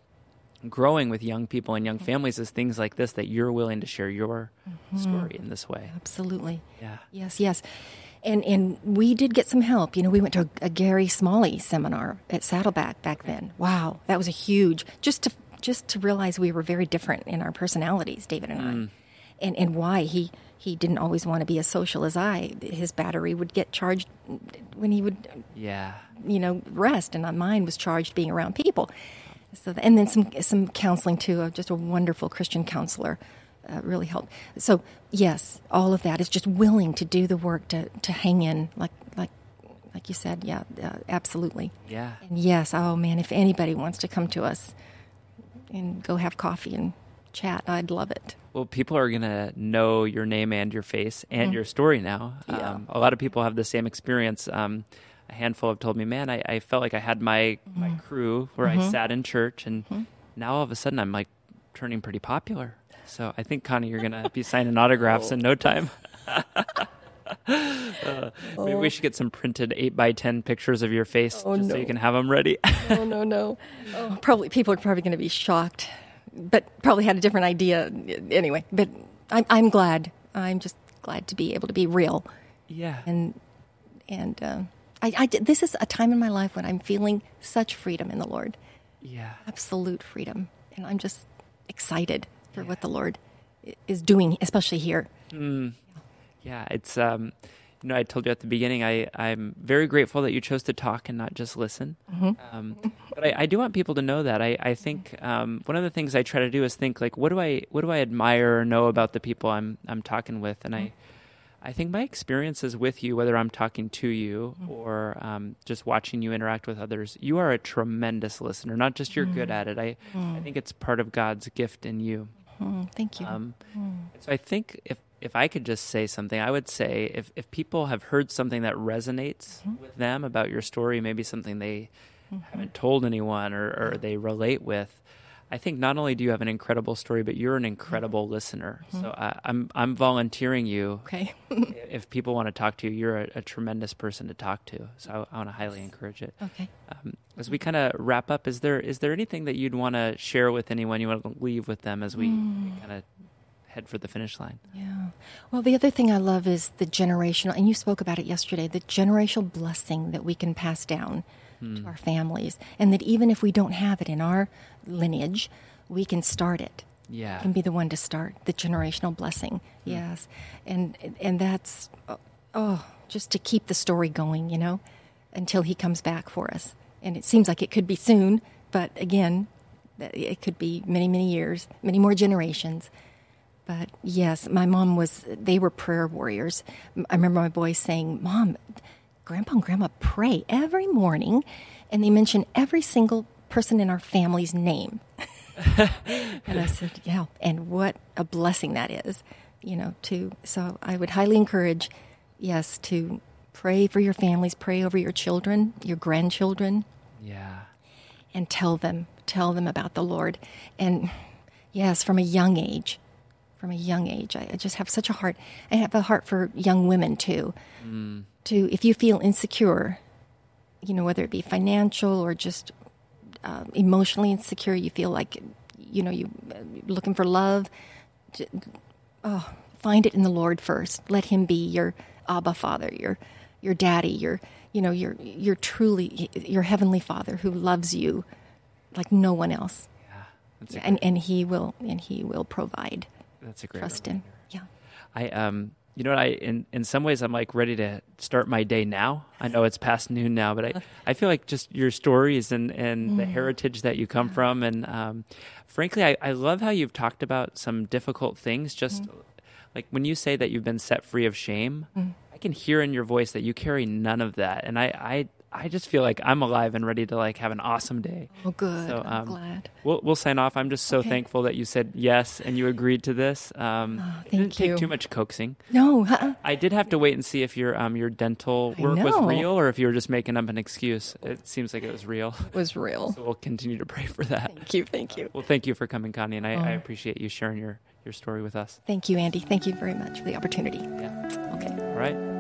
growing with young people and young families is things like this that you're willing to share your mm-hmm. story in this way. absolutely. Yeah. Yes, yes. And and we did get some help. You know, we went to a, a Gary Smalley seminar at Saddleback back then. Wow, that was a huge just to just to realize we were very different in our personalities, David and I. Mm. And and why he he didn't always want to be as social as I. His battery would get charged when he would Yeah. you know, rest, and mine was charged being around people. So, and then some some counseling too. Uh, just a wonderful Christian counselor uh, really helped. So, yes, all of that is just willing to do the work to to hang in, like like like you said. Yeah, uh, absolutely. Yeah. And yes, oh man, if anybody wants to come to us and go have coffee and chat, I'd love it. Well, people are going to know your name and your face and your story now. Mm. Yeah. Um, a lot of people have the same experience. Um, a handful have told me, man, I, I felt like I had my, my Mm-hmm. crew where I sat in church, and now all of a sudden I'm like turning pretty popular. So I think, Connie, you're going to be signing autographs in no time. Uh, maybe we should get some printed 8 by 10 pictures of your face Oh, just so you can have them ready. no, no, no. Oh, probably people are probably going to be shocked, but probably had a different idea anyway. But I'm I'm glad. I'm just glad to be able to be real, yeah. and and uh, I, I this is a time in my life when I'm feeling such freedom in the Lord, yeah. absolute freedom, and I'm just excited for what the Lord is doing, especially here. Yeah, it's um, know, I told you at the beginning, I I'm very grateful that you chose to talk and not just listen. Um, but I, I do want people to know that I I think um, one of the things I try to do is think like, what do I what do I admire or know about the people I'm I'm talking with, and I. I think my experiences with you, whether I'm talking to you or um, just watching you interact with others, you are a tremendous listener. Not just you're good at it. I, I think it's part of God's gift in you. Mm, thank you. Um, So I think if if I could just say something, I would say if if people have heard something that resonates mm-hmm. with them about your story, maybe something they mm-hmm. haven't told anyone or, or they relate with. I think not only do you have an incredible story, but you're an incredible mm-hmm. listener. So I, I'm I'm volunteering you. okay. If people want to talk to you, you're a, a tremendous person to talk to. So I, I want to highly encourage it. okay. Um, as we kind of wrap up, is there is there anything that you'd want to share with anyone? You want to leave with them as we, mm. kind of head for the finish line? Yeah. Well, the other thing I love is the generational, and you spoke about it yesterday, the generational blessing that we can pass down to hmm. our families. And that even if we don't have it in our lineage, we can start it. Yeah. Can be the one to start the generational blessing. Hmm. Yes. And and that's oh, just to keep the story going, you know, until he comes back for us. And it seems like it could be soon, but again, it could be many, many years, many more generations. But yes, my mom was, they were prayer warriors. I remember my boys saying, Mom, Grandpa and Grandma pray every morning, and they mention every single person in our family's name. and I said, Yeah, and what a blessing that is, you know, to, so I would highly encourage, yes, to pray for your families, pray over your children, your grandchildren. Yeah. And tell them, tell them about the Lord. And yes, from a young age, from a young age. I, I, just have such a heart. I have a heart for young women too. Mm. To if you feel insecure, you know whether it be financial or just uh, emotionally insecure, you feel like you know you uh, looking for love. Oh, find it in the Lord first. Let Him be your Abba Father, your your Daddy, your you know your your truly your heavenly Father who loves you like no one else. Yeah, and and He will and He will provide. That's a great trust reminder. him. Yeah. I um you know what I in in some ways I'm like ready to start my day now. I know it's past noon now, but I I feel like just your stories and and mm. the heritage that you come yeah. from and um frankly I I love how you've talked about some difficult things just mm. like when you say that you've been set free of shame. Mm. I can hear in your voice that you carry none of that and I I I just feel like I'm alive and ready to like have an awesome day. Oh, good. So, um, I'm glad. We'll we'll sign off. I'm just so okay. thankful that you said yes and you agreed to this. Um, oh, thank didn't you. take too much coaxing. No. Uh-uh. I did have to wait and see if your um your dental work was real or if you were just making up an excuse. It seems like it was real. It was real. So we'll continue to pray for that. Thank you. Thank you. Well, thank you for coming, Connie, and I, oh. I appreciate you sharing your your story with us. Thank you, Andy. Thank you very much for the opportunity. Yeah.